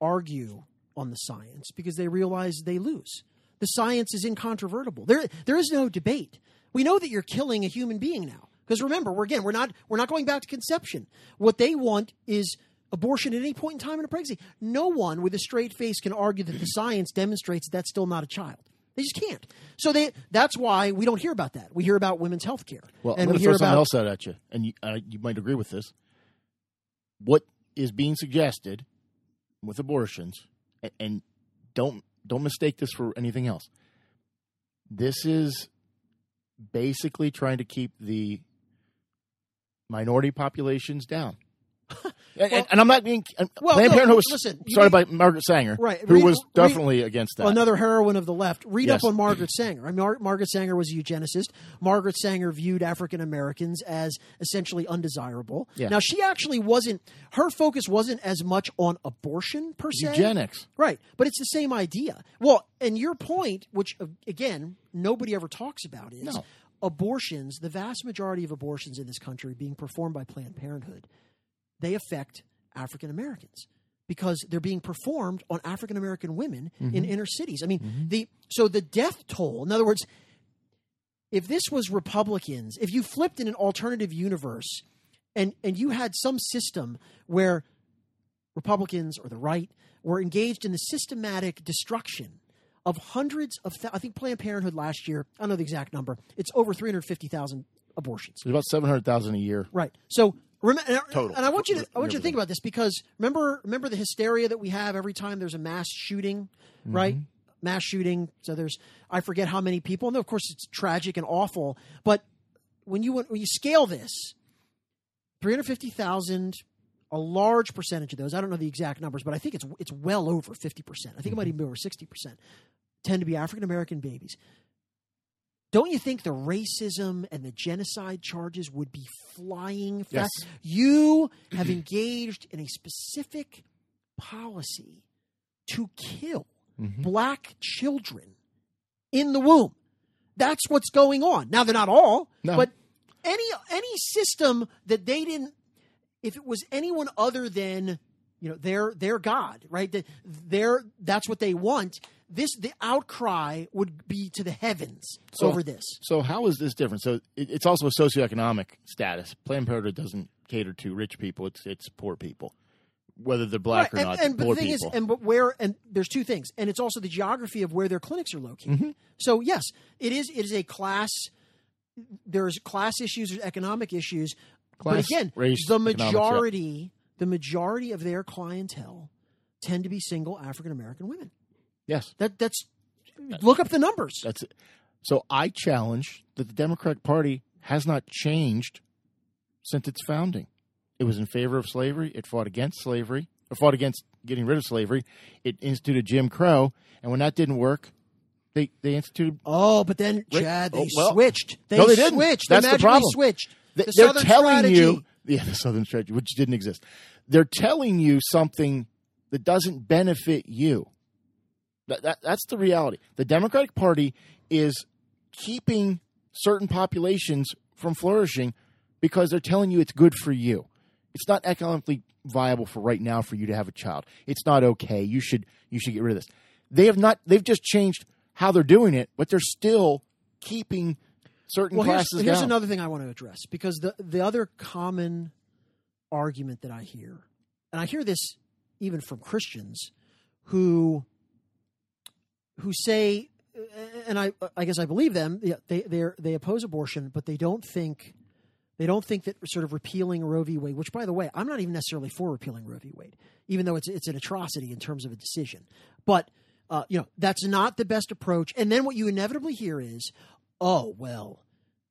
B: argue on the science because they realize they lose. The science is incontrovertible. There there is no debate. We know that you're killing a human being now. Because remember, we're again, we're not we're not going back to conception. What they want is abortion at any point in time in a pregnancy. No one with a straight face can argue that the science demonstrates that's still not a child. They just can't. So they that's why we don't hear about that. We hear about women's health care.
A: well,
B: and
A: I'm
B: we
A: going to
B: hear
A: throw something
B: about
A: else out at you, and you, uh, you might agree with this. What is being suggested with abortions, and, and don't don't mistake this for anything else. This is basically trying to keep the minority populations down. And,
B: Well-
A: and I'm not being. and
B: Well,
A: Planned
B: no,
A: Parenthood was
B: listen,
A: started
B: need-
A: by Margaret Sanger,
B: Right,
A: who
B: read-
A: was
B: read-
A: definitely against that.
B: Another heroine of the left. Read
A: Yes.
B: up on Margaret Sanger. I mean, Mar- Margaret Sanger was a eugenicist. Margaret Sanger viewed African Americans as essentially undesirable.
A: Yeah.
B: Now, she actually wasn't. Her focus wasn't as much on abortion per se.
A: Eugenics.
B: Right. But it's the same idea. Well, and your point, which uh, again, nobody ever talks about, is
A: No.
B: abortions, the vast majority of abortions in this country being performed by Planned Parenthood, they affect African Americans because they're being performed on African American women in mm-hmm. inner cities. I mean, mm-hmm. the so the death toll, in other words, if this was Republicans, if you flipped in an alternative universe and and you had some system where Republicans or the right were engaged in the systematic destruction of hundreds of thou- I think Planned Parenthood last year, I don't know the exact number. It's over 350,000 abortions.
A: It's about seven hundred thousand a year.
B: Right. So rem- and, I-
A: Total.
B: and I want you to I want you to think about this because remember remember the hysteria that we have every time there's a mass shooting, mm-hmm. right? Mass shooting. So there's I forget how many people, and of course it's tragic and awful. But when you when you scale this, three hundred fifty thousand. A large percentage of those, I don't know the exact numbers, but I think it's it's well over fifty percent. I think it might mm-hmm. even be over sixty percent. Tend to be African American babies. Don't you think the racism and the genocide charges would be flying
A: Yes.
B: fast? You have engaged in a specific policy to kill
A: Mm-hmm.
B: black children in the womb. That's what's going on. Now they're not all,
A: No.
B: but any any system that they didn't if it was anyone other than you know their their god, right? That their that's what they want. This the outcry would be to the heavens
A: So-
B: over this.
A: So how is this different? So it, it's also a socioeconomic status. Planned Parenthood doesn't cater to rich people; it's it's poor people, whether they're black
B: Right,
A: or not.
B: and, and but
A: poor
B: the thing
A: people.
B: is, and but where and there's two things, and it's also the geography of where their clinics are located.
A: Mm-hmm.
B: So yes, it is it is a class. There's class issues, there's economic issues, but again,
A: race,
B: the
A: economics, yeah.
B: majority, the majority of their clientele tend to be single African American women.
A: Yes,
B: That that's look up the numbers.
A: that's it. So I challenge that the Democratic Party has not changed since its founding. It was in favor of slavery. It fought against slavery. Or fought against getting rid of slavery. It instituted Jim Crow, and when that didn't work, they they instituted
B: Oh, but then Chad, they
A: oh, well,
B: switched. They
A: no, they didn't.
B: switched.
A: That's
B: they
A: the problem.
B: switched.
A: They,
B: The
A: they're
B: Southern
A: telling
B: strategy.
A: you, yeah, the Southern strategy, which didn't exist. They're telling you something that doesn't benefit you. That, that, that's the reality. The Democratic Party is keeping certain populations from flourishing because they're telling you it's good for you. It's not economically viable for right now for you to have a child. It's not okay. You should you should get rid of this. They have not. They've just changed how they're doing it, but they're still keeping certain
B: well, here's, here's
A: down.
B: another thing I want to address because the the other common argument that I hear, and I hear this even from Christians who who say, and I I guess I believe them. They they they oppose abortion, but they don't think they don't think that sort of repealing Roe v. Wade, which by the way, I'm not even necessarily for repealing Roe v. Wade, even though it's it's an atrocity in terms of a decision. But uh, you know that's not the best approach. And then what you inevitably hear is, oh well,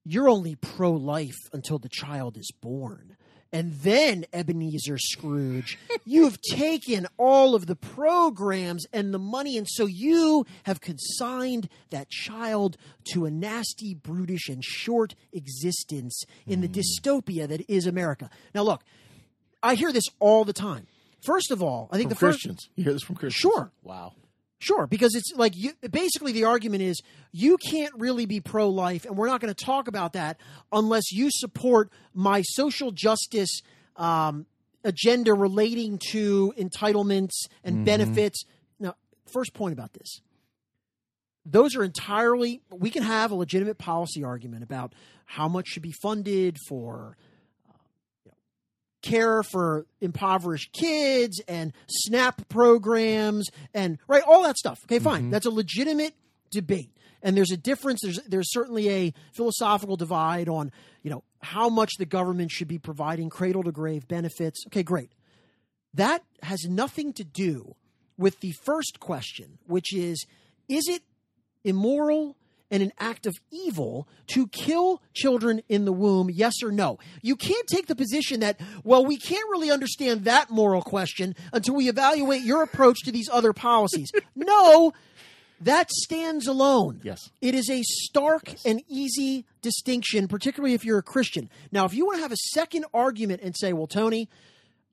B: you're only pro life until the child is born. And then, Ebenezer Scrooge, you've taken all of the programs and the money, and so you have consigned that child to a nasty, brutish, and short existence in the hmm. dystopia that is America. Now, look, I hear this all the time. First of all, I think
A: from
B: the first.
A: Christians. You hear this from Christians?
B: Sure.
A: Wow.
B: Sure, because it's like you, basically the argument is you can't really be pro life, and we're not going to talk about that unless you support my social justice um, agenda relating to entitlements and benefits. Now, first point about this those are entirely, we can have a legitimate policy argument about how much should be funded for care for impoverished kids and SNAP programs and right all that stuff. Okay, fine. Mm-hmm. That's a legitimate debate. And there's a difference. There's there's certainly a philosophical divide on you know how much the government should be providing cradle to grave benefits. Okay, great. That has nothing to do with the first question, which is is it immoral and an act of evil to kill children in the womb? Yes or no? You can't take the position that, well, we can't really understand that moral question until we evaluate your approach to these other policies. no, that stands alone.
A: Yes.
B: It is a stark and easy distinction, particularly if you're a Christian. Now, if you want to have a second argument and say, well, Tony,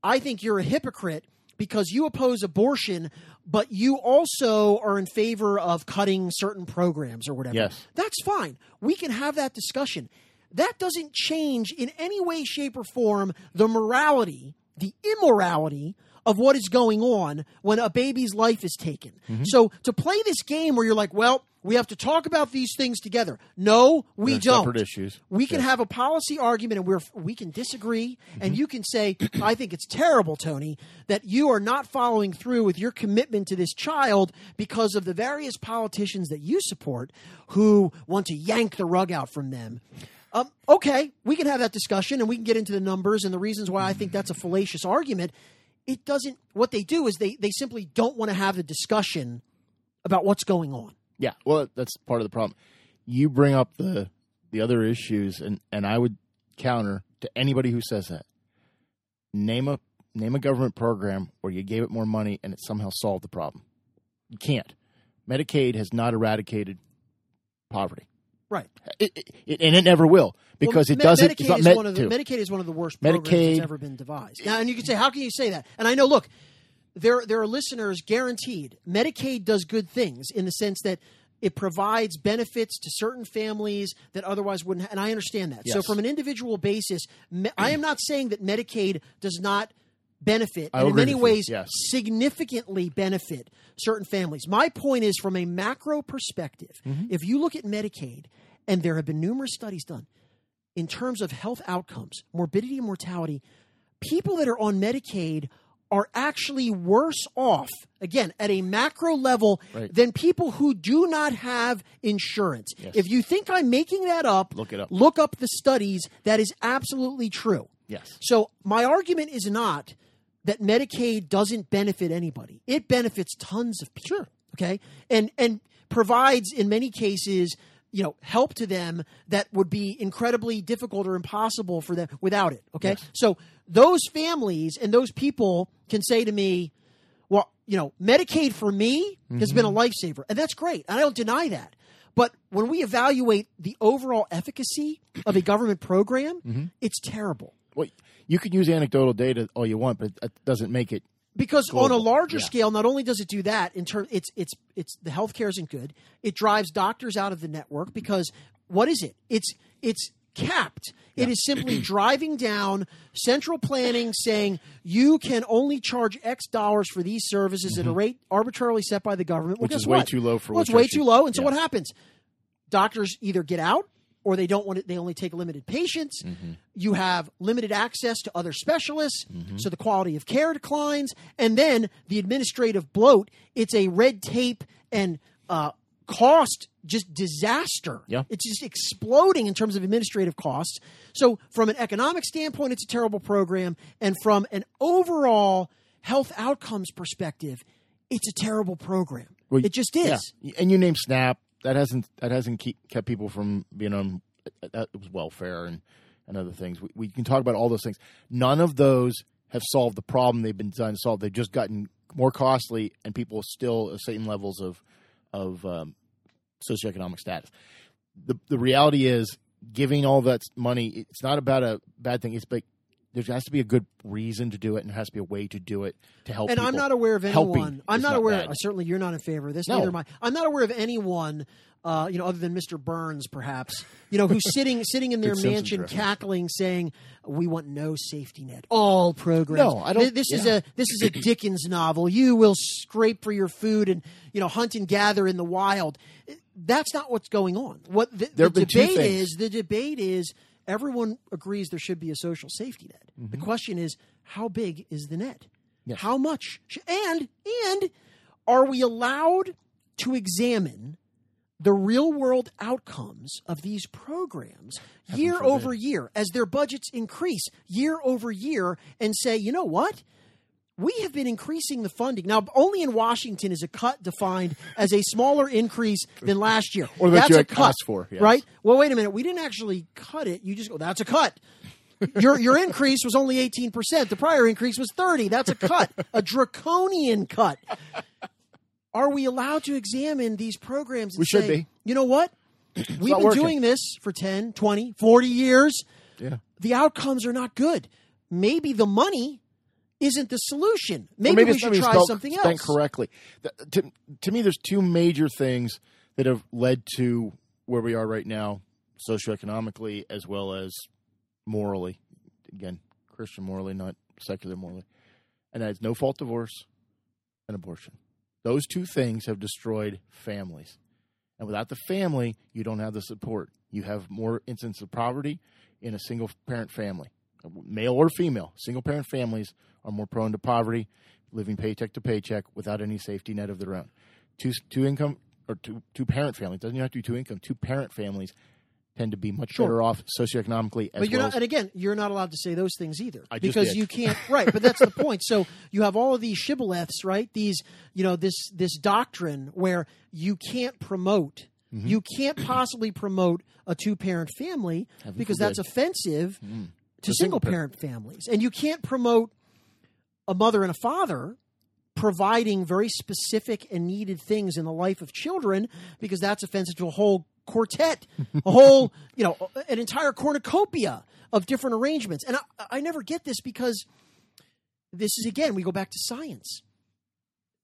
B: I think you're a hypocrite because you oppose abortion, but you also are in favor of cutting certain programs or whatever.
A: Yes.
B: That's fine. We can have that discussion. That doesn't change in any way, shape, or form the morality, the immorality of what is going on when a baby's life is taken.
A: Mm-hmm.
B: So to play this game where you're like, well, we have to talk about these things together. No, we don't.
A: separate issues.
B: We can have a policy argument and we're we can disagree
A: Mm-hmm.
B: and you can say I think it's terrible Tony that you are not following through with your commitment to this child because of the various politicians that you support who want to yank the rug out from them. Um, okay, we can have that discussion and we can get into the numbers and the reasons why I think that's a fallacious argument. It doesn't what they do is they they simply don't want to have the discussion about what's going on.
A: Yeah, well, that's part of the problem. You bring up the the other issues, and and I would counter to anybody who says that. Name a name a government program where you gave it more money and it somehow solved the problem. You can't. Medicaid has not eradicated poverty,
B: Right.
A: it, it, it- and it never will because
B: Well,
A: it doesn't.
B: Medicaid is one of the,
A: to.
B: Medicaid is one of the worst programs
A: Medicaid-
B: that's ever been devised. Now, and you can say, how can you say that? And I know, look, there there are listeners guaranteed. Medicaid does good things in the sense that it provides benefits to certain families that otherwise wouldn't. ha- And I understand that. So, from an individual basis, me- I am not saying that Medicaid does not benefit
A: I
B: and in many ways
A: yes.
B: significantly benefit certain families. My point is, from a macro perspective,
A: Mm-hmm.
B: if you look at Medicaid, and there have been numerous studies done in terms of health outcomes, morbidity and mortality, people that are on Medicaid are actually worse off, again, at a macro level,
A: Right.
B: than people who do not have insurance.
A: Yes.
B: If you think I'm making that up,
A: Look it up.
B: Look up the studies. That is absolutely true.
A: Yes.
B: So my argument is not that Medicaid doesn't benefit anybody. It benefits tons of people. Okay. And and provides in many cases, you know, help to them that would be incredibly difficult or impossible for them without it. Okay. So those families and those people can say to me, well, you know, Medicaid for me has been a mm-hmm. lifesaver. And that's great. And I don't deny that. But when we evaluate the overall efficacy of a government program, mm-hmm. it's terrible.
A: Well, you can use anecdotal data all you want, but that doesn't make it.
B: Because on a larger
A: yeah.
B: scale, not only does it do that in terms, it's it's it's the healthcare isn't good. It drives doctors out of the network because what is it? It's it's capped. It is simply driving down central planning, saying you can only charge X dollars for these services at a rate arbitrarily set by the government. Well,
A: Mm-hmm. Which is way
B: what?
A: too low for
B: Well, it's way too low, and so
A: Yeah.
B: what happens? Doctors either get out or they don't want it. They only take limited patients.
A: Mm-hmm.
B: You have limited access to other specialists, so the quality of care declines. And then the administrative bloat. It's a red tape and uh, cost just disaster.
A: Yeah.
B: It's just exploding in terms of administrative costs. So from an economic standpoint, it's a terrible program, and from an overall health outcomes perspective, it's a terrible program.
A: Well,
B: it just is.
A: Yeah. And you name SNAP. That hasn't that hasn't keep, kept people from being on. That was welfare and and other things. We, we can talk about all those things. None of those have solved the problem they've been designed to solve. They've just gotten more costly, and people still at certain levels of of um, socioeconomic status. The the reality is, giving all that money, it's not about a bad thing. It's like there has to be a good reason to do it, and there has to be a way to do it to help.
B: and I'm not aware of
A: Helping
B: anyone. I'm not
A: not
B: aware.
A: bad.
B: certainly, you're not in favor of this.
A: No.
B: Neither am I. I'm not aware of anyone, uh, you know, other than Mr. Burns, perhaps, you know, who's sitting sitting in their
A: Good
B: mansion, cackling, saying, "We want no safety net. All programs.
A: No, I don't-
B: Th- This is a this is a Dickens novel. You will scrape for your food and you know hunt and gather in the wild. That's not what's going on. What the, the
A: have been two
B: debate is? The debate is everyone agrees there should be a social safety net. The
A: Mm-hmm.
B: question is, how big is the net? How much? And and are we allowed to examine the real world outcomes of these programs year
A: forbid.
B: over year as their budgets increase year over year and say, you know what? We have been increasing the funding. Now, only in Washington is a cut defined as a smaller increase than last year.
A: Or that
B: that's
A: you
B: a cut,
A: for, yes.
B: right? Well, wait a minute. We didn't actually cut it. You just go, that's a cut. your your increase was only 18%. The prior increase was 30. That's a cut. a draconian cut. Are we allowed to examine these programs and
A: We should be.
B: you know what? We've been
A: working.
B: doing this for 10, 20, 40 years.
A: Yeah.
B: The outcomes are not good. Maybe the money isn't the solution. Maybe,
A: maybe
B: we should try
A: spelt-
B: something
A: spent
B: else.
A: correctly. Th- To, to me, there's two major things that have led to where we are right now, socioeconomically as well as morally. Again, Christian morally, not secular morally. And that is no fault divorce and abortion. Those two things have destroyed families. And without the family, you don't have the support. You have more instances of poverty in a single parent family, male or female. Single parent families are more prone to poverty, living paycheck to paycheck without any safety net of their own. Two two income or two two parent families doesn't even have to be two income. Two parent families tend to be much
B: Sure.
A: better off socioeconomically as
B: But you're
A: well
B: not, and again, you're not allowed to say those things either
A: I
B: because you can't. Right, but that's the point. So you have all of these shibboleths, right? These, you know, this this doctrine where you can't promote,
A: Mm-hmm.
B: you can't possibly promote a two parent family
A: Heaven
B: because
A: forbid.
B: that's offensive
A: Mm.
B: to single parent families, and you can't promote a mother and a father providing very specific and needed things in the life of children because that's offensive to a whole quartet, a whole, you know, an entire cornucopia of different arrangements. And I, I never get this because this is, again, we go back to science.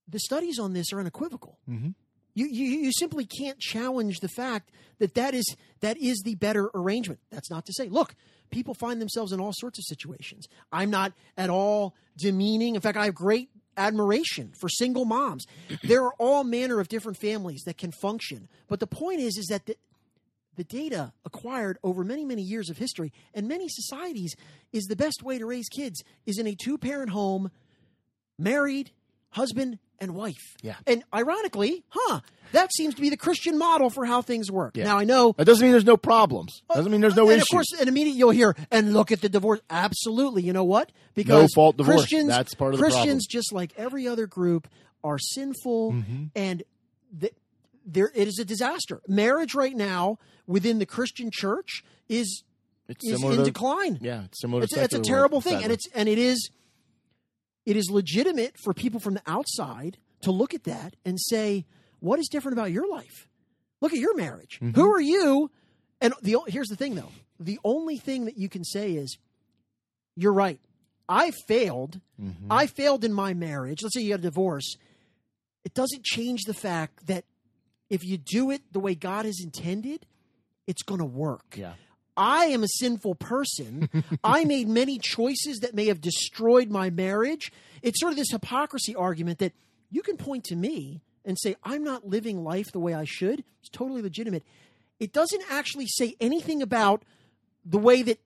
B: The studies on this are unequivocal.
A: Mhm.
B: You, you, you simply can't challenge the fact that that is, that is the better arrangement. That's not to say, look, people find themselves in all sorts of situations. I'm not at all demeaning. In fact, I have great admiration for single moms. There are all manner of different families that can function. But the point is, is that the, the data acquired over many, many years of history and many societies is the best way to raise kids is in a two parent home, married, husband and wife.
A: Yeah.
B: And ironically, huh, that seems to be the Christian model for how things work.
A: Yeah.
B: Now I know
A: That doesn't mean there's no problems. Doesn't mean there's no
B: and
A: issues.
B: of course, and immediately you'll hear, and look at the divorce. Absolutely. You know what? Because
A: No fault divorce.
B: Christians,
A: That's part of the
B: Christians, just like every other group, are sinful,
A: Mm-hmm.
B: and the, there it is a disaster. Marriage right now within the Christian church is
A: it's
B: is in
A: to,
B: decline.
A: Yeah, it's similar
B: It's, it's a terrible thing, and it's and it is it is legitimate for people from the outside to look at that and say, "What is different about your life? Look at your marriage.
A: Mm-hmm.
B: Who are you?" And the here's the thing, though: the only thing that you can say is, "You're right. I failed.
A: Mm-hmm.
B: I failed in my marriage. Let's say you have a divorce. It doesn't change the fact that if you do it the way God has intended, it's going to work."
A: yeah.
B: I am a sinful person. I made many choices that may have destroyed my marriage. It's sort of this hypocrisy argument that you can point to me and say, I'm not living life the way I should. It's totally legitimate. It doesn't actually say anything about the way that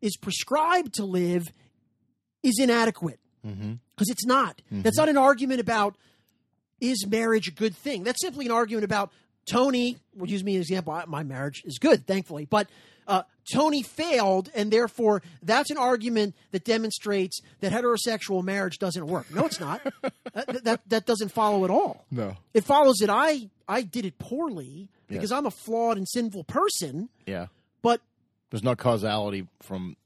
B: is prescribed to live is inadequate
A: Mm-hmm.
B: because it's not. That's not an argument about is marriage a good thing. That's simply an argument about Tony. We'll use me as an example. My marriage is good, thankfully, but uh, Tony failed, and therefore that's an argument that demonstrates that heterosexual marriage doesn't work. No, it's not. that, that that doesn't follow at all.
A: No.
B: It follows that I I did it poorly because I'm a flawed and sinful person.
A: Yeah.
B: But
A: There's no causality from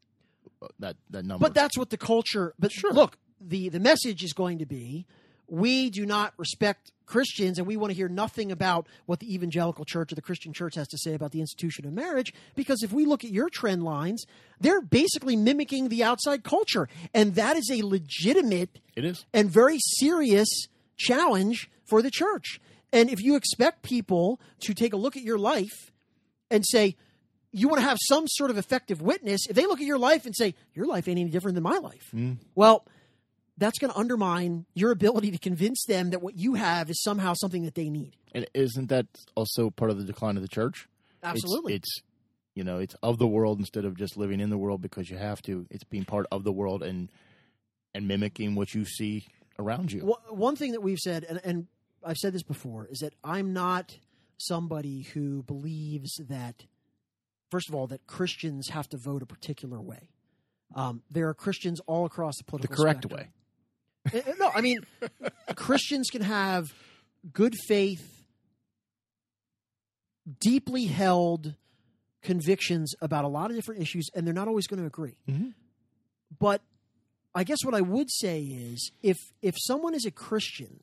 A: uh, that that number.
B: But that's what the culture. But look, the the message is going to be: we do not respect Christians, and we want to hear nothing about what the evangelical church or the Christian church has to say about the institution of marriage. Because if we look at your trend lines, they're basically mimicking the outside culture, and that is a legitimate
A: it is.
B: and very serious challenge for the church. And if you expect people to take a look at your life and say, you want to have some sort of effective witness, if they look at your life and say, your life ain't any different than my life, mm. well, that's going to undermine your ability to convince them that what you have is somehow something that they need.
A: And isn't that also part of the decline of the church?
B: Absolutely.
A: It's, you know, it's of the world instead of just living in the world because you have to. It's being part of the world and and mimicking what you see around you.
B: One thing that we've said, and, and I've said this before, is that I'm not somebody who believes that, first of all, that Christians have to vote a particular way. Um, there are Christians all across the
A: the
B: political
A: correct
B: spectrum.
A: way.
B: Uh, uh, no, I mean Christians can have good faith, deeply held convictions about a lot of different issues, and they're not always going to agree.
A: Mhm.
B: But I guess what I would say is if if someone is a Christian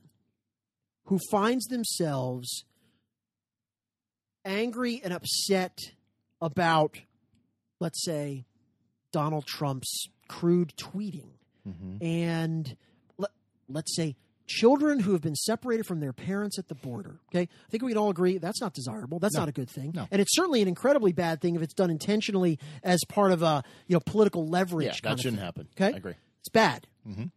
B: who finds themselves angry and upset about, let's say, Donald Trump's crude tweeting,
A: Mhm.
B: and let's say children who have been separated from their parents at the border. Okay, I think we can all agree that's not desirable. That's
A: No.
B: not a good thing,
A: No.
B: and it's certainly an incredibly bad thing if it's done intentionally as part of a you know political leverage.
A: Yeah, that shouldn't
B: thing.
A: happen.
B: Okay?
A: I agree.
B: It's bad.
A: Mhm.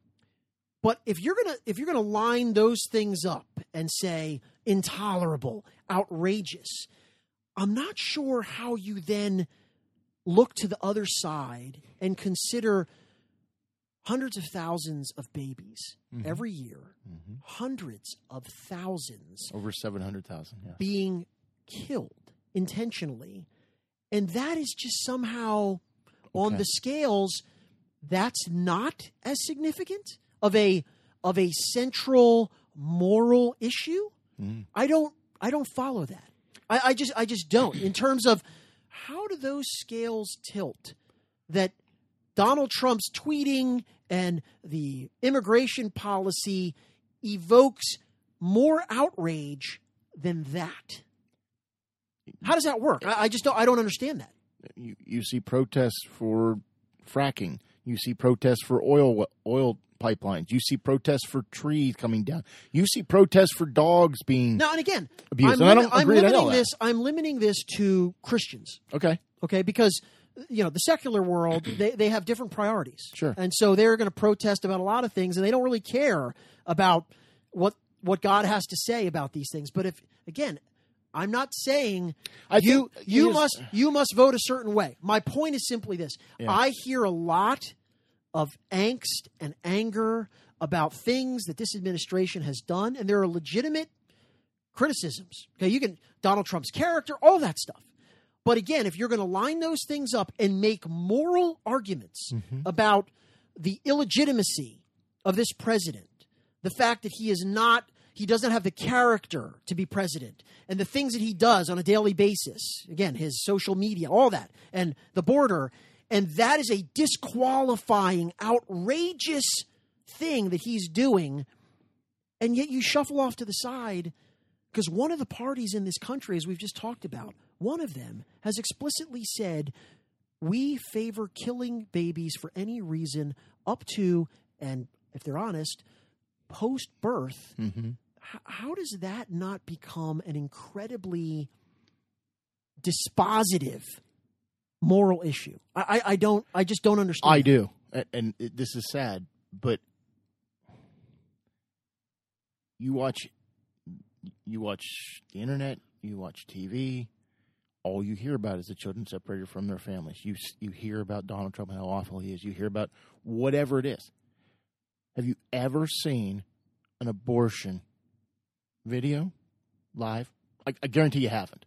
B: But if you're gonna if you're gonna line those things up and say intolerable, outrageous, I'm not sure how you then look to the other side and consider hundreds of thousands of babies every year, hundreds of thousands
A: Over 700,000. Yeah.
B: being killed intentionally. And that is just somehow on the scales that's not as significant of a of a central moral issue.
A: Mhm.
B: I don't I don't follow that. I, I just I just don't. In terms of how do those scales tilt that Donald Trump's tweeting and the immigration policy evokes more outrage than that. How does that work? I, I just don't. I don't understand that.
A: You, you see protests for fracking. You see protests for oil oil pipelines. You see protests for trees coming down. You see protests for dogs being
B: Now and again,
A: abused.
B: I'm,
A: and I don't
B: I'm
A: agree.
B: Limiting this. I'm limiting this to Christians.
A: Okay.
B: okay because you know the secular world they, they have different priorities
A: Sure.
B: and so they're going to protest about a lot of things and they don't really care about what what god has to say about these things but if again i'm not saying
A: I
B: you you
A: here's-
B: must you must vote a certain way my point is simply this
A: Yeah.
B: i hear a lot of angst and anger about things that this administration has done and there are legitimate criticisms. Okay, you can Donald Trump's character, all that stuff. But again, if you're going to line those things up and make moral arguments mm-hmm. about the illegitimacy of this president, the fact that he is not he doesn't have the character to be president and the things that he does on a daily basis again his social media all that and the border and that is a disqualifying outrageous thing that he's doing and yet you shuffle off to the side because one of the parties in this country, as we've just talked about, one of them has explicitly said, we favor killing babies for any reason up to, and if they're honest, post birth.
A: Mhm.
B: H- how does that not become an incredibly dispositive moral issue? I, I, I don't, I just don't understand.
A: I
B: that.
A: do, and, and it, this is sad, but you watch, you watch the internet, you watch TV. All you hear about is the children separated from their families. You you hear about Donald Trump and how awful he is. You hear about whatever it is. Have you ever seen an abortion video live? I, I guarantee you haven't,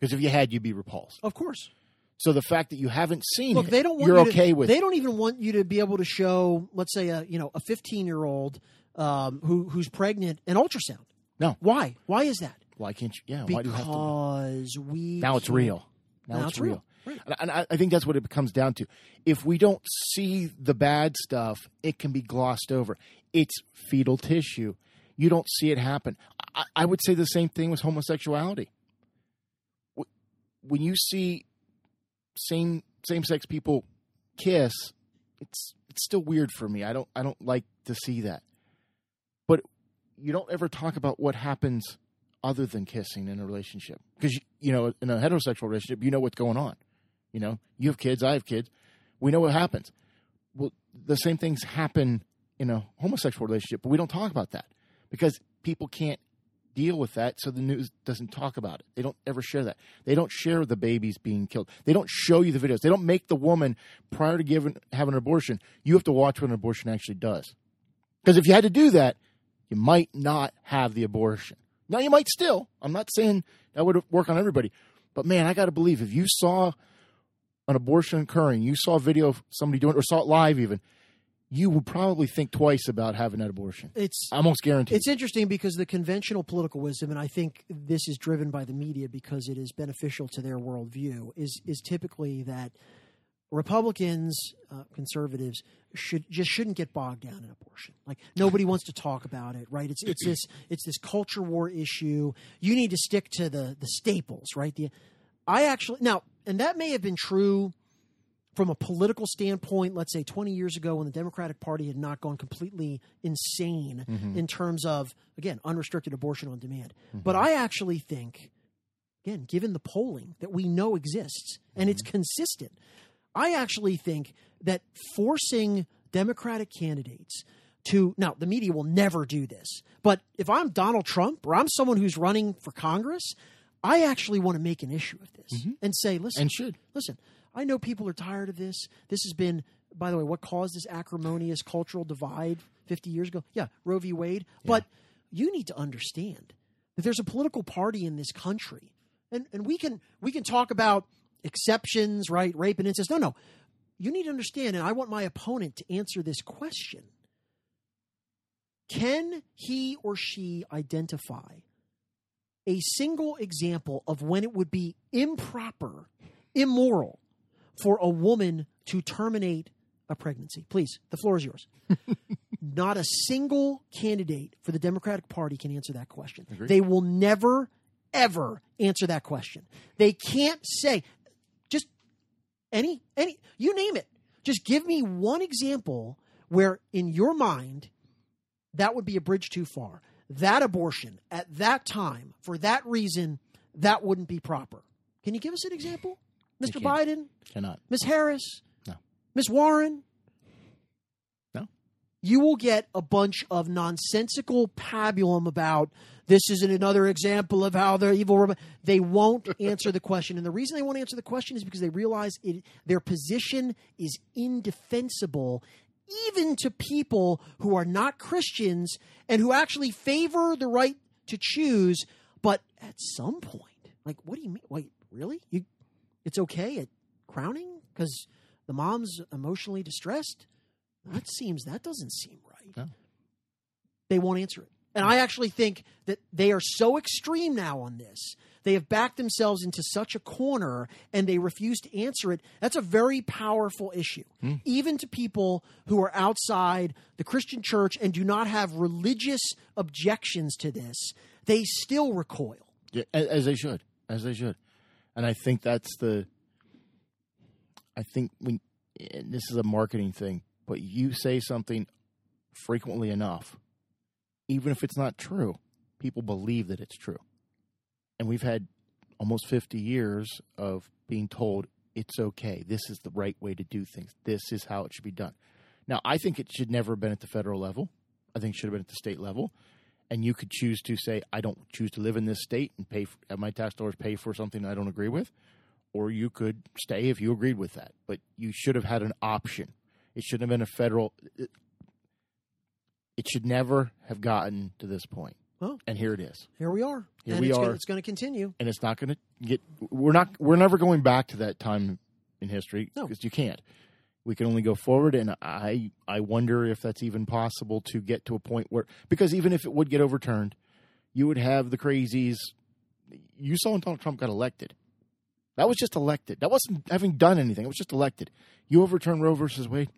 A: because if you had, you'd be repulsed.
B: Of course.
A: So the fact that you haven't seen
B: Look,
A: it,
B: they don't want
A: you're
B: you to-
A: okay with.
B: They don't even want you to be able to show, let's say, a you know a 15 year old um, who who's pregnant an ultrasound.
A: No.
B: Why? Why is that?
A: Why can't you? Yeah, why do you have to?
B: Because we
A: Now it's real. Now,
B: Now
A: it's
B: it's
A: real.
B: real. Right.
A: And, and I, I think that's what it comes down to. If we don't see the bad stuff, it can be glossed over. It's fetal tissue. You don't see it happen. I, I would say the same thing with homosexuality. When you see same same sex people kiss, it's it's still weird for me. I don't I don't like to see that. But you don't ever talk about what happens other than kissing in a relationship. Because you know in a heterosexual relationship you know what's going on. You know you have kids i have kids. We know what happens. Well the same things happen in a homosexual relationship but we don't talk about that because people can't deal with that so the news doesn't talk about it. They don't ever share that. They don't share the babies being killed. They don't show you the videos. They don't make the woman prior to giving having an abortion you have to watch what an abortion actually does. Because if you had to do that you might not have the abortion now you might still. I'm not saying that would work on everybody, but man, I got to believe if you saw an abortion occurring, you saw a video of somebody doing it, or saw it live even, you would probably think twice about having that abortion.
B: It's
A: Almost guaranteed.
B: It's interesting because the conventional political wisdom, and I think this is driven by the media because it is beneficial to their worldview, is is typically that Republicans, uh, conservatives should just shouldn't get bogged down in abortion. Like nobody wants to talk about it, right? It's it's this it's this culture war issue. You need to stick to the the staples, right? The I actually now, and that may have been true from a political standpoint, let's say 20 years ago when the Democratic Party had not gone completely insane mm-hmm. in terms of, again, unrestricted abortion on demand. Mm-hmm. But I actually think, again, given the polling that we know exists and it's mm-hmm. consistent, I actually think that forcing Democratic candidates to now the media will never do this, but if I'm Donald Trump or I'm someone who's running for Congress, I actually want to make an issue of this mm-hmm. and say, listen,
A: and should.
B: listen, I know people are tired of this. This has been, by the way, what caused this acrimonious cultural divide 50 years ago? Yeah, Roe v. Wade. But you need to understand that there's a political party in this country. And, and we can we can talk about exceptions, right? Rape and incest. No, no. You need to understand, and I want my opponent to answer this question. Can he or she identify a single example of when it would be improper, immoral for a woman to terminate a pregnancy? Please, the floor is yours. Not a single candidate for the Democratic Party can answer that question. They will never, ever answer that question. They can't say, any, any, you name it. Just give me one example where, in your mind, that would be a bridge too far. That abortion at that time, for that reason, that wouldn't be proper. Can you give us an example? Mr. Biden,
A: Cannot.
B: Ms. Harris,
A: No.
B: Ms. Warren,
A: No.
B: you will get a bunch of nonsensical pabulum about this isn't another example of how they're evil. Rem-" They won't answer the question. And the reason they won't answer the question is because they realize it, their position is indefensible, even to people who are not Christians and who actually favor the right to choose. But at some point, like, what do you mean? Wait, really? You, it's okay at crowning because the mom's emotionally distressed? That seems, that doesn't seem right
A: No.
B: they won't answer it. And I actually think that they are so extreme now on this. They have backed themselves into such a corner and they refuse to answer it. That's a very powerful issue. Hmm. Even to people who are outside the Christian church and do not have religious objections to this, they still recoil.
A: Yeah, as they should, as they should, and I think that's the. I think when and this is a marketing thing, but you say something frequently enough, even if it's not true, people believe that it's true, and we've had almost fifty years of being told it's okay. This is the right way to do things. This is how it should be done. Now, I think it should never have been at the federal level. I think it should have been at the state level and you could choose to say, I don't choose to live in this state and pay for, have uh, my tax dollars pay for something I don't agree with, or you could stay if you agreed with that. But you should have had an option. It shouldn't have been a federal. Uh, It, should never have gotten to this point.
B: Well,
A: And here it is.
B: here we are.
A: Here
B: and
A: we
B: it's
A: are.
B: Gonna, it's going to continue.
A: And it's not going to get. We're not. We're never going back to that time in history
B: No.
A: because you can't. We can only go forward, and I I wonder if that's even possible to get to a point where because even if it would get overturned, you would have the crazies. You saw when Donald Trump got elected. That was just elected. That wasn't having done anything. It was just elected. You overturn Roe versus Wade.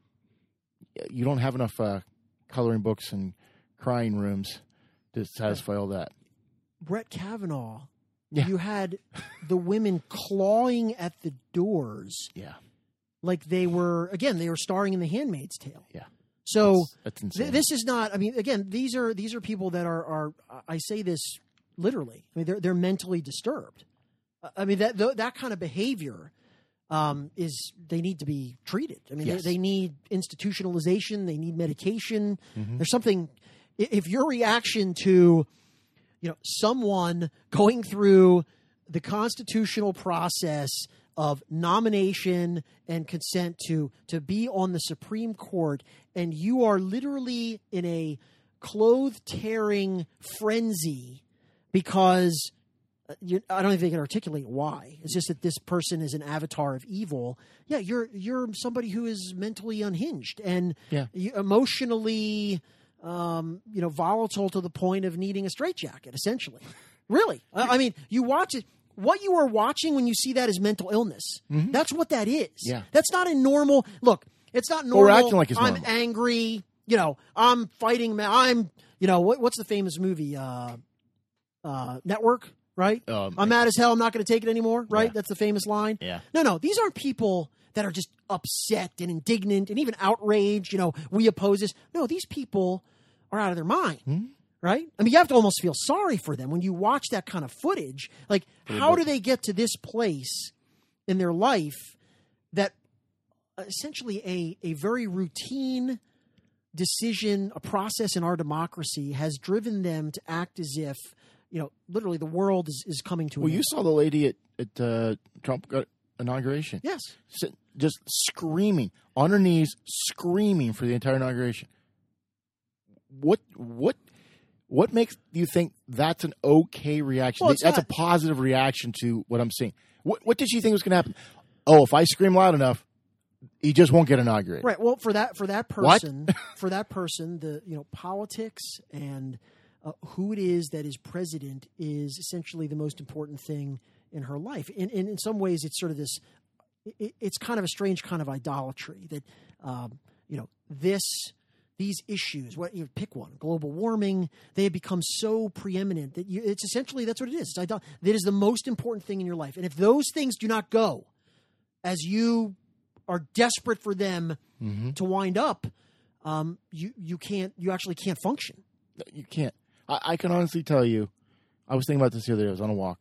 A: You don't have enough uh, coloring books and crying rooms to satisfy all that.
B: Brett Kavanaugh,
A: Yeah.
B: you had the women clawing at the doors
A: Yeah,
B: like they were, again, they were starring in The Handmaid's Tale.
A: yeah.
B: So
A: That's, that's insane.
B: th- this is not. I mean, again, these are these are people that are are. I say this literally. I mean, they're they're mentally disturbed. I mean that th- that kind of behavior um, is they need to be treated. I mean,
A: Yes.
B: they, they need institutionalization. They need medication.
A: Mm-hmm.
B: There's something. If your reaction to, you know, someone going through the constitutional process of nomination and consent to to be on the Supreme Court, and you are literally in a clothes tearing frenzy because you, I don't even think I can articulate why. It's just that this person is an avatar of evil. Yeah, you're you're somebody who is mentally unhinged and
A: Yeah.
B: emotionally, um, you know, volatile to the point of needing a straitjacket. Essentially, really. I, I mean, you watch it. What you are watching when you see that is mental illness. That's what that is.
A: Mm-hmm. Yeah.
B: That's not a normal look. It's not
A: we're
B: normal.
A: acting like it's
B: I'm angry. You know, I'm fighting. I'm. You know, what, what's the famous movie? Uh, uh, Network, right?
A: Um,
B: I'm mad as hell. I'm not going to take it anymore, right?
A: Yeah.
B: That's the famous line.
A: Yeah.
B: No, no, these aren't people that are just upset and indignant and even outraged. You know, we oppose this. No, these people are out of their mind,
A: Hmm?
B: right? I mean, you have to almost feel sorry for them when you watch that kind of footage. Like, how do they get to this place in their life that essentially a a very routine decision, a process in our democracy has driven them to act as if, you know, literally the world is, is coming to
A: Well, you
B: end.
A: saw the lady at at uh, Trump inauguration.
B: Yes.
A: Just screaming on her knees, screaming for the entire inauguration. What what what makes you think that's an okay reaction?
B: Well,
A: that's
B: not-
A: a positive reaction to what I'm seeing. What what did she think was going to happen? Oh, if I scream loud enough, he just won't get inaugurated.
B: Right. Well, for that for that person, for that person, the you know politics and uh, who it is that is president is essentially the most important thing in her life. And, and in some ways, it's sort of this. It, it's kind of a strange kind of idolatry that um, you know this these issues. What you pick one, global warming. They have become so preeminent that you, it's essentially that's what it is. It's idol- that is the most important thing in your life. And if those things do not go as you are desperate for them to wind up, um, you you can't you actually can't function.
A: You can't. I, I can honestly tell you, I was thinking about this the other day. I was on a walk.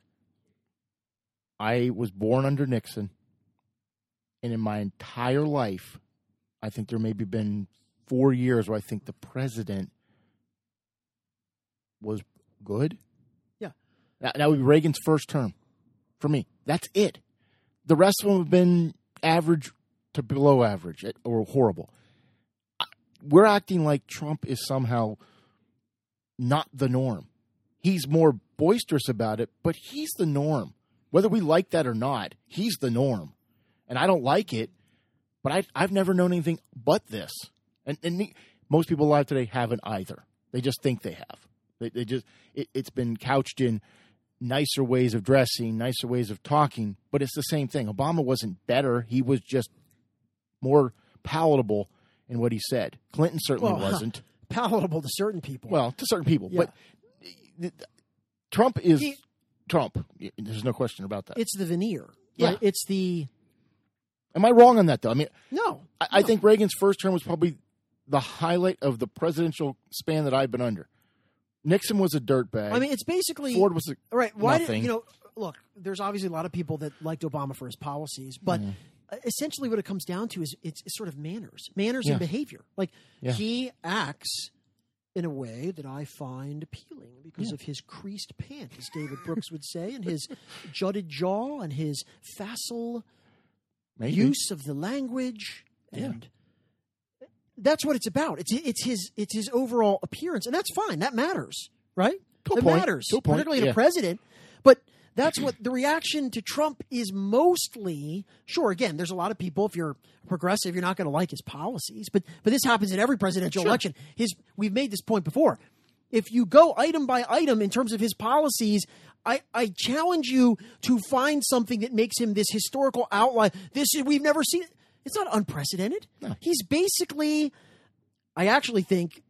A: I was born under Nixon, and in my entire life, I think there maybe been four years where I think the president was good.
B: Yeah.
A: That, that would be Reagan's first term for me. That's it. The rest of them have been average to below average eh, or horrible. We're acting like Trump is somehow not the norm. He's more boisterous about it, but he's the norm. Whether we like that or not, he's the norm. And I don't like it, but I, I've never known anything but this. And, and me- most people alive today haven't either. They just think they have. They, they just it, it's been couched in nicer ways of dressing, nicer ways of talking, but it's the same thing. Obama wasn't better; he was just more palatable in what he said. Clinton certainly
B: Well,
A: wasn't.
B: Palatable to certain people.
A: Well, to certain people,
B: Yeah.
A: but Trump is
B: He-
A: Trump. There's no question about that.
B: it's the veneer.
A: Yeah.
B: Right? It's the
A: Am I wrong on that though? I mean,
B: no.
A: I, I think Reagan's first term was probably the highlight of the presidential span that I've been under. Nixon was a dirtbag.
B: I mean, it's basically
A: Ford was a
B: right. Why
A: nothing.
B: did you know? Look, there's obviously a lot of people that liked Obama for his policies, but
A: Mm-hmm.
B: Essentially what it comes down to is it's, it's sort of manners, manners
A: Yeah.
B: and behavior. Like
A: Yeah.
B: he acts in a way that I find appealing because of his creased pant, as David Brooks would say, and his jutted jaw and his facile
A: maybe.
B: use of the language and that's what it's about it's it's his it's his overall appearance and that's fine that matters right
A: a
B: it
A: point.
B: matters particularly in
A: yeah.
B: a president but that's what the reaction to Trump is mostly sure again there's a lot of people if you're progressive you're not going to like his policies but but this happens in every presidential election his we've made this point before if you go item by item in terms of his policies I, I challenge you to find something that makes him this historical outlier. This is we've never seen. It's not unprecedented. No. He's basically, I actually think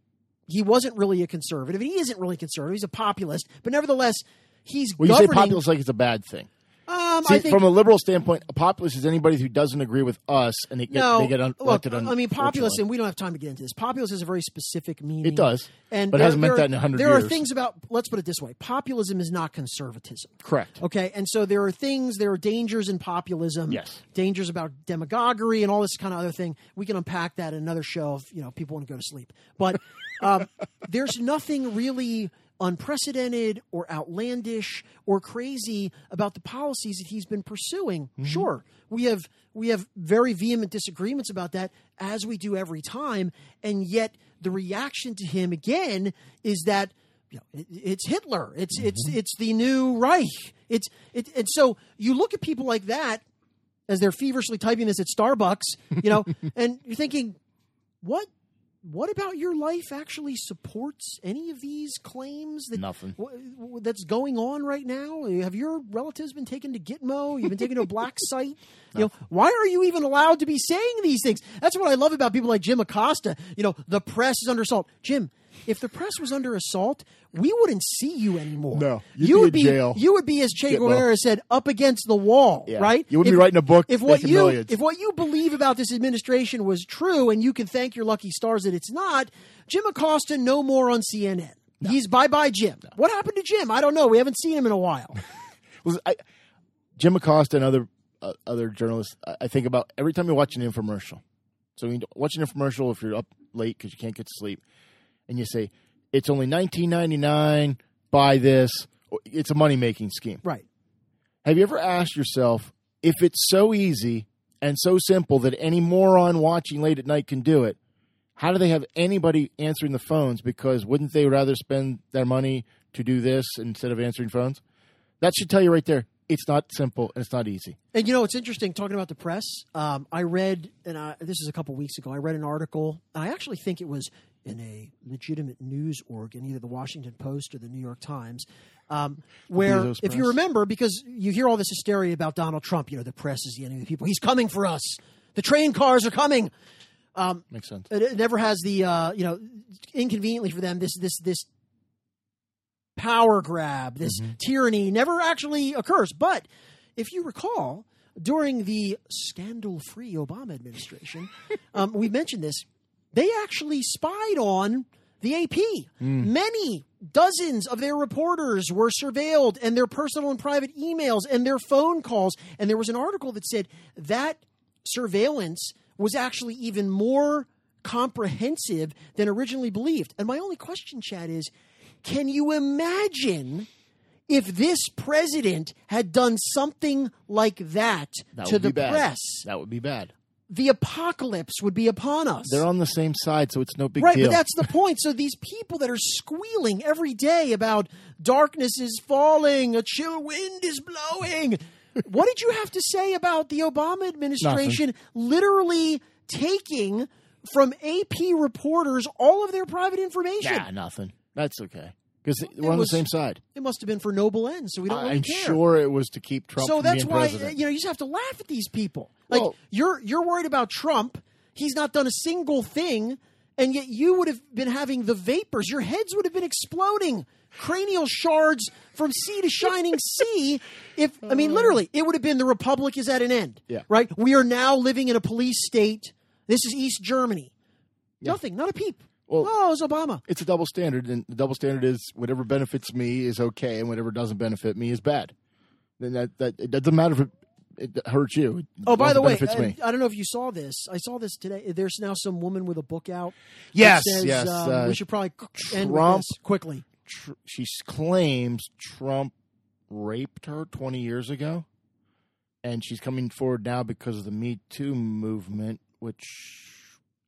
B: he wasn't really a conservative. He isn't really conservative. He's a populist, but nevertheless, he's
A: Well, you say
B: governing.
A: populist like it's a bad thing.
B: um,
A: See,
B: I think
A: from a liberal standpoint, a populist is anybody who doesn't agree with us and they get
B: no.
A: they get un- elected. un-
B: I mean, populist, and we don't have time to get into this. Populist is a very specific meaning.
A: It does,
B: and
A: but it
B: there-
A: hasn't meant
B: there
A: that
B: are-
A: in 100 years.
B: There are things about. Let's put it this way: populism is not conservatism.
A: correct.
B: Okay, and so there are things, there are dangers in populism.
A: Yes.
B: dangers about demagoguery and all this kind of other thing. We can unpack that in another show if you know people want to go to sleep. But um, there's nothing really unprecedented or outlandish or crazy about the policies that he's been pursuing. Mm-hmm. Sure, we have we have very vehement disagreements about that as we do every time, and yet the reaction to him again is that you know, it, it's Hitler. It's it's mm-hmm. it's the new Reich. It's it, and so you look at people like that as they're feverishly typing this at Starbucks, you know, and you're thinking, what what about your life actually supports any of these claims that
A: Nothing.
B: w- w- that's going on right now? Have your relatives been taken to Gitmo? You've been taken to a black site? You know, why are you even allowed to be saying these things? That's what I love about people like Jim Acosta. You know, the press is under assault. Jim, if the press was under assault, we wouldn't see you anymore.
A: No, you'd
B: you
A: be
B: would
A: in
B: be
A: jail.
B: you would be as Che. Guevara said, up against the wall,
A: Yeah.
B: right?
A: You wouldn't be writing a book
B: If what you
A: millions.
B: if what you believe about this administration was true, and you can thank your lucky stars that it's not, Jim Acosta no more on CNN. He's bye bye Jim. What happened to Jim? I don't know. We haven't seen him in a while.
A: was I, Jim Acosta and other uh, other journalists. I, I think about every time you watch an infomercial. So you watch an infomercial if you're up late because you can't get to sleep, and you say it's only nineteen ninety nine. Buy this. It's a money making scheme.
B: right.
A: Have you ever asked yourself if it's so easy and so simple that any moron watching late at night can do it? How do they have anybody answering the phones? Because wouldn't they rather spend their money to do this instead of answering phones? That should tell you right there. It's not simple and it's not easy.
B: And you know, it's interesting talking about the press. Um, I read, and I, this is a couple weeks ago. I read an article. and I actually think it was in a legitimate news organ, either the Washington Post or the New York Times, um, where, if you remember, because you hear all this hysteria about Donald Trump, you know, the press is the enemy of the people. He's coming for us. The train cars are coming.
A: Makes sense.
B: It, it never has the, uh, you know, inconveniently for them, this this this power grab, this tyranny never actually occurs. But if you recall, during the scandal-free Obama administration, um, we mentioned this. They actually spied on the AP. Many dozens of their reporters were surveilled, and their personal and private emails and their phone calls. And there was an article that said that surveillance was actually even more comprehensive than originally believed. And my only question, Chad, is can you imagine if this president had done something like that,
A: That
B: to the press?
A: That would be bad.
B: The apocalypse would be upon us.
A: They're on the same side, so it's no big
B: Right,
A: deal.
B: Right, but that's the point. So these people that are squealing every day about darkness is falling, a chill wind is blowing. what did you have to say about the Obama administration literally taking from AP reporters all of their private information?
A: yeah, nothing. That's okay because we're on
B: was-
A: the same side.
B: Must have been for noble ends, so we don't really
A: I'm
B: care.
A: sure it was to keep Trump.
B: so that's why
A: president.
B: you know you just have to laugh at these people. Like
A: Well-
B: you're you're worried about Trump. He's not done a single thing, and yet you would have been having the vapors. Your heads would have been exploding, cranial shards from sea to shining sea. If I mean literally, it would have been the republic is at an end.
A: Yeah.
B: Right. We are now living in a police state. This is East Germany. Nothing. Not a peep.
A: Well-
B: oh, it's Obama.
A: it's a double standard, and the double standard is whatever benefits me is okay, and whatever doesn't benefit me is bad. Then that that it doesn't matter if it, it hurts you. It-
B: Oh, by the way, I. I don't know if you saw this. I saw this today. There's now some woman with a book out.
A: Yes,
B: says,
A: yes,
B: um,
A: uh,
B: we should probably
A: Trump-
B: this quickly.
A: Tr- she claims Trump raped her 20 years ago, and she's coming forward now because of the Me Too movement, which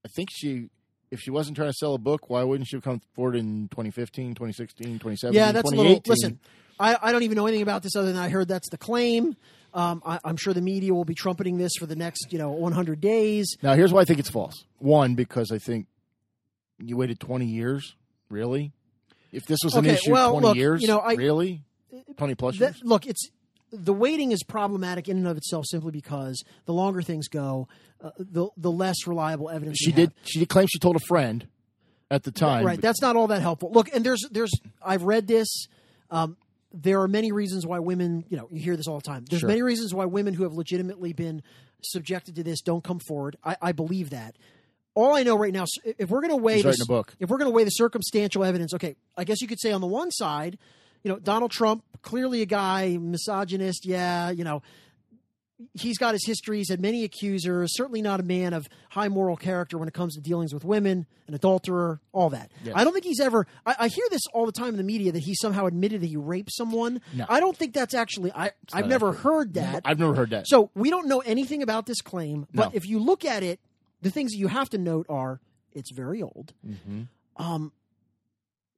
A: I think she. If she wasn't trying to sell a book, why wouldn't she have come forward in 2015, 2016, 2017,
B: Yeah, that's a little. Listen, I, I don't even know anything about this other than I heard that's the claim. Um, I, I'm sure the media will be trumpeting this for the next, you know, 100 days.
A: Now, here's why I think it's false. One, because I think you waited 20 years. Really? If this was an
B: Okay,
A: issue
B: well,
A: 20
B: look,
A: years,
B: you know, I-
A: really? 20 plus years?
B: look, it's the waiting is problematic in and of itself simply because the longer things go, uh, the the less reliable evidence
A: She did.
B: have.
A: She did claim she told a friend at the time.
B: right that's not all that helpful look and there's there's i've read this um, there are many reasons why women you know you hear this all the time there's
A: Sure.
B: many reasons why women who have legitimately been subjected to this don't come forward i, I believe that all i know right now if we're going to weigh
A: He's
B: the,
A: writing a book.
B: if we're going to weigh the circumstantial evidence okay i guess you could say on the one side you know donald trump clearly a guy misogynist yeah you know he's got his histories and many accusers. Certainly not a man of high moral character when it comes to dealings with women, an adulterer, all that. I don't think he's ever. I, I hear this all the time in the media that he somehow admitted that he raped someone.
A: No.
B: I don't think that's actually. I I've never
A: accurate.
B: heard that.
A: I've never heard that.
B: So we don't know anything about this claim. But
A: No.
B: if you look at it, the things that you have to note are it's very old.
A: Mm-hmm.
B: Um,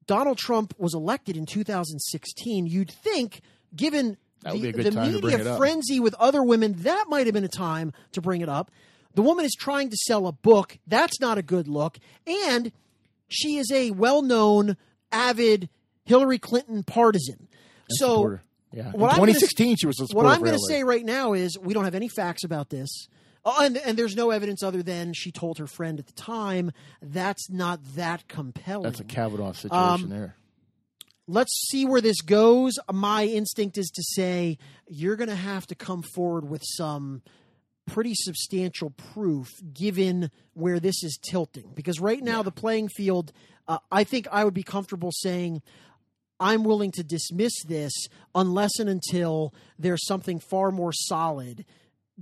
B: Donald Trump was elected in 2016, you'd think, given
A: That would be
B: the, the
A: time to bring
B: media frenzy with other women, that might have been a time to bring it up. The woman is trying to sell a book. That's not a good look. And she is a well known, avid Hillary Clinton partisan. so,
A: Supporter. yeah.
B: What I'm gonna
A: 2016, she was a
B: what I'm going to say right now is we don't have any facts about this. Oh, and, and there's no evidence other than she told her friend at the time. That's not that compelling.
A: That's a Kavanaugh situation
B: Um,
A: there.
B: Let's see where this goes. My instinct is to say you're going to have to come forward with some pretty substantial proof given where this is tilting. Because right now, the playing field, uh, I think I would be comfortable saying I'm willing to dismiss this unless and until there's something far more solid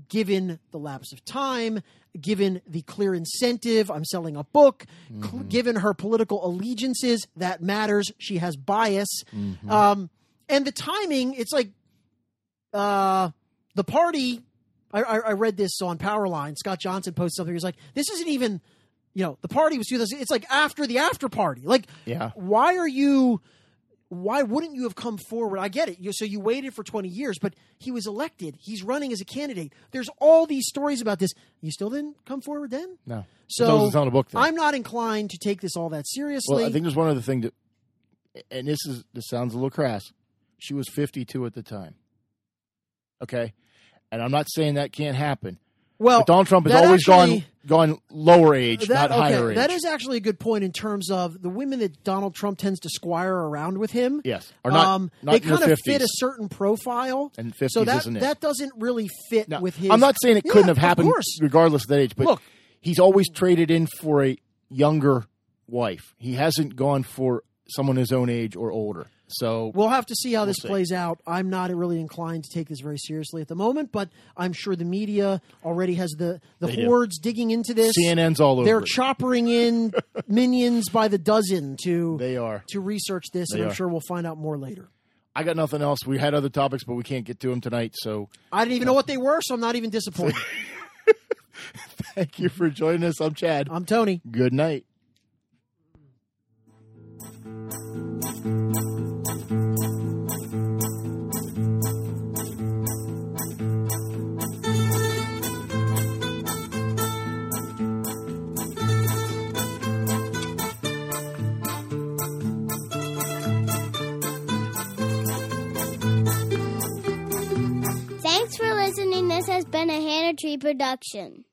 B: given the lapse of time, given the clear incentive, I'm selling a book, cl- given her political allegiances, that matters. She has bias. Um, and the timing, it's like uh, the party. I, I, I read this on Powerline. Scott Johnson posted something. He's like, this isn't even, you know, the party was 2000. It's like after the after party. Like,
A: Yeah.
B: why are you why wouldn't you have come forward? I get it. You, so you waited for 20 years, but he was elected. He's running as a candidate. There's all these stories about this. You still didn't come forward then?
A: No.
B: So
A: As long as it's on a book thing.
B: I'm not inclined to take this all that seriously.
A: Well, I think there's one other thing that, and this is this sounds a little crass. She was 52 at the time. Okay, and I'm not saying that can't happen.
B: Well,
A: But Donald Trump has always
B: actually-
A: gone gone lower age,
B: that,
A: not higher age.
B: that is actually a good point in terms of the women that Donald Trump tends to squire around with him.
A: yes, or not.
B: um,
A: not
B: they kind of
A: 50s.
B: fit a certain profile,
A: And 50s
B: so that
A: isn't it?
B: that doesn't really fit
A: Now,
B: with his.
A: I'm not saying it couldn't have happened regardless of that age, but
B: Look.
A: he's always traded in for a younger wife. He hasn't gone for someone his own age or older. So
B: We'll have to see how this
A: see.
B: plays out. I'm not really inclined to take this very seriously at the moment, but I'm sure the media already has the, the
A: They do.
B: hordes digging into this.
A: CNN's all over.
B: They're choppering in minions by the dozen to
A: They are.
B: to research this,
A: They
B: and I'm
A: are.
B: sure we'll find out more later.
A: I got nothing else. We had other topics, but we can't get to them tonight. So
B: I didn't even know what they were, so I'm not even disappointed.
A: thank you for joining us. I'm Chad.
B: I'm Tony.
A: Good night.
D: Tree production.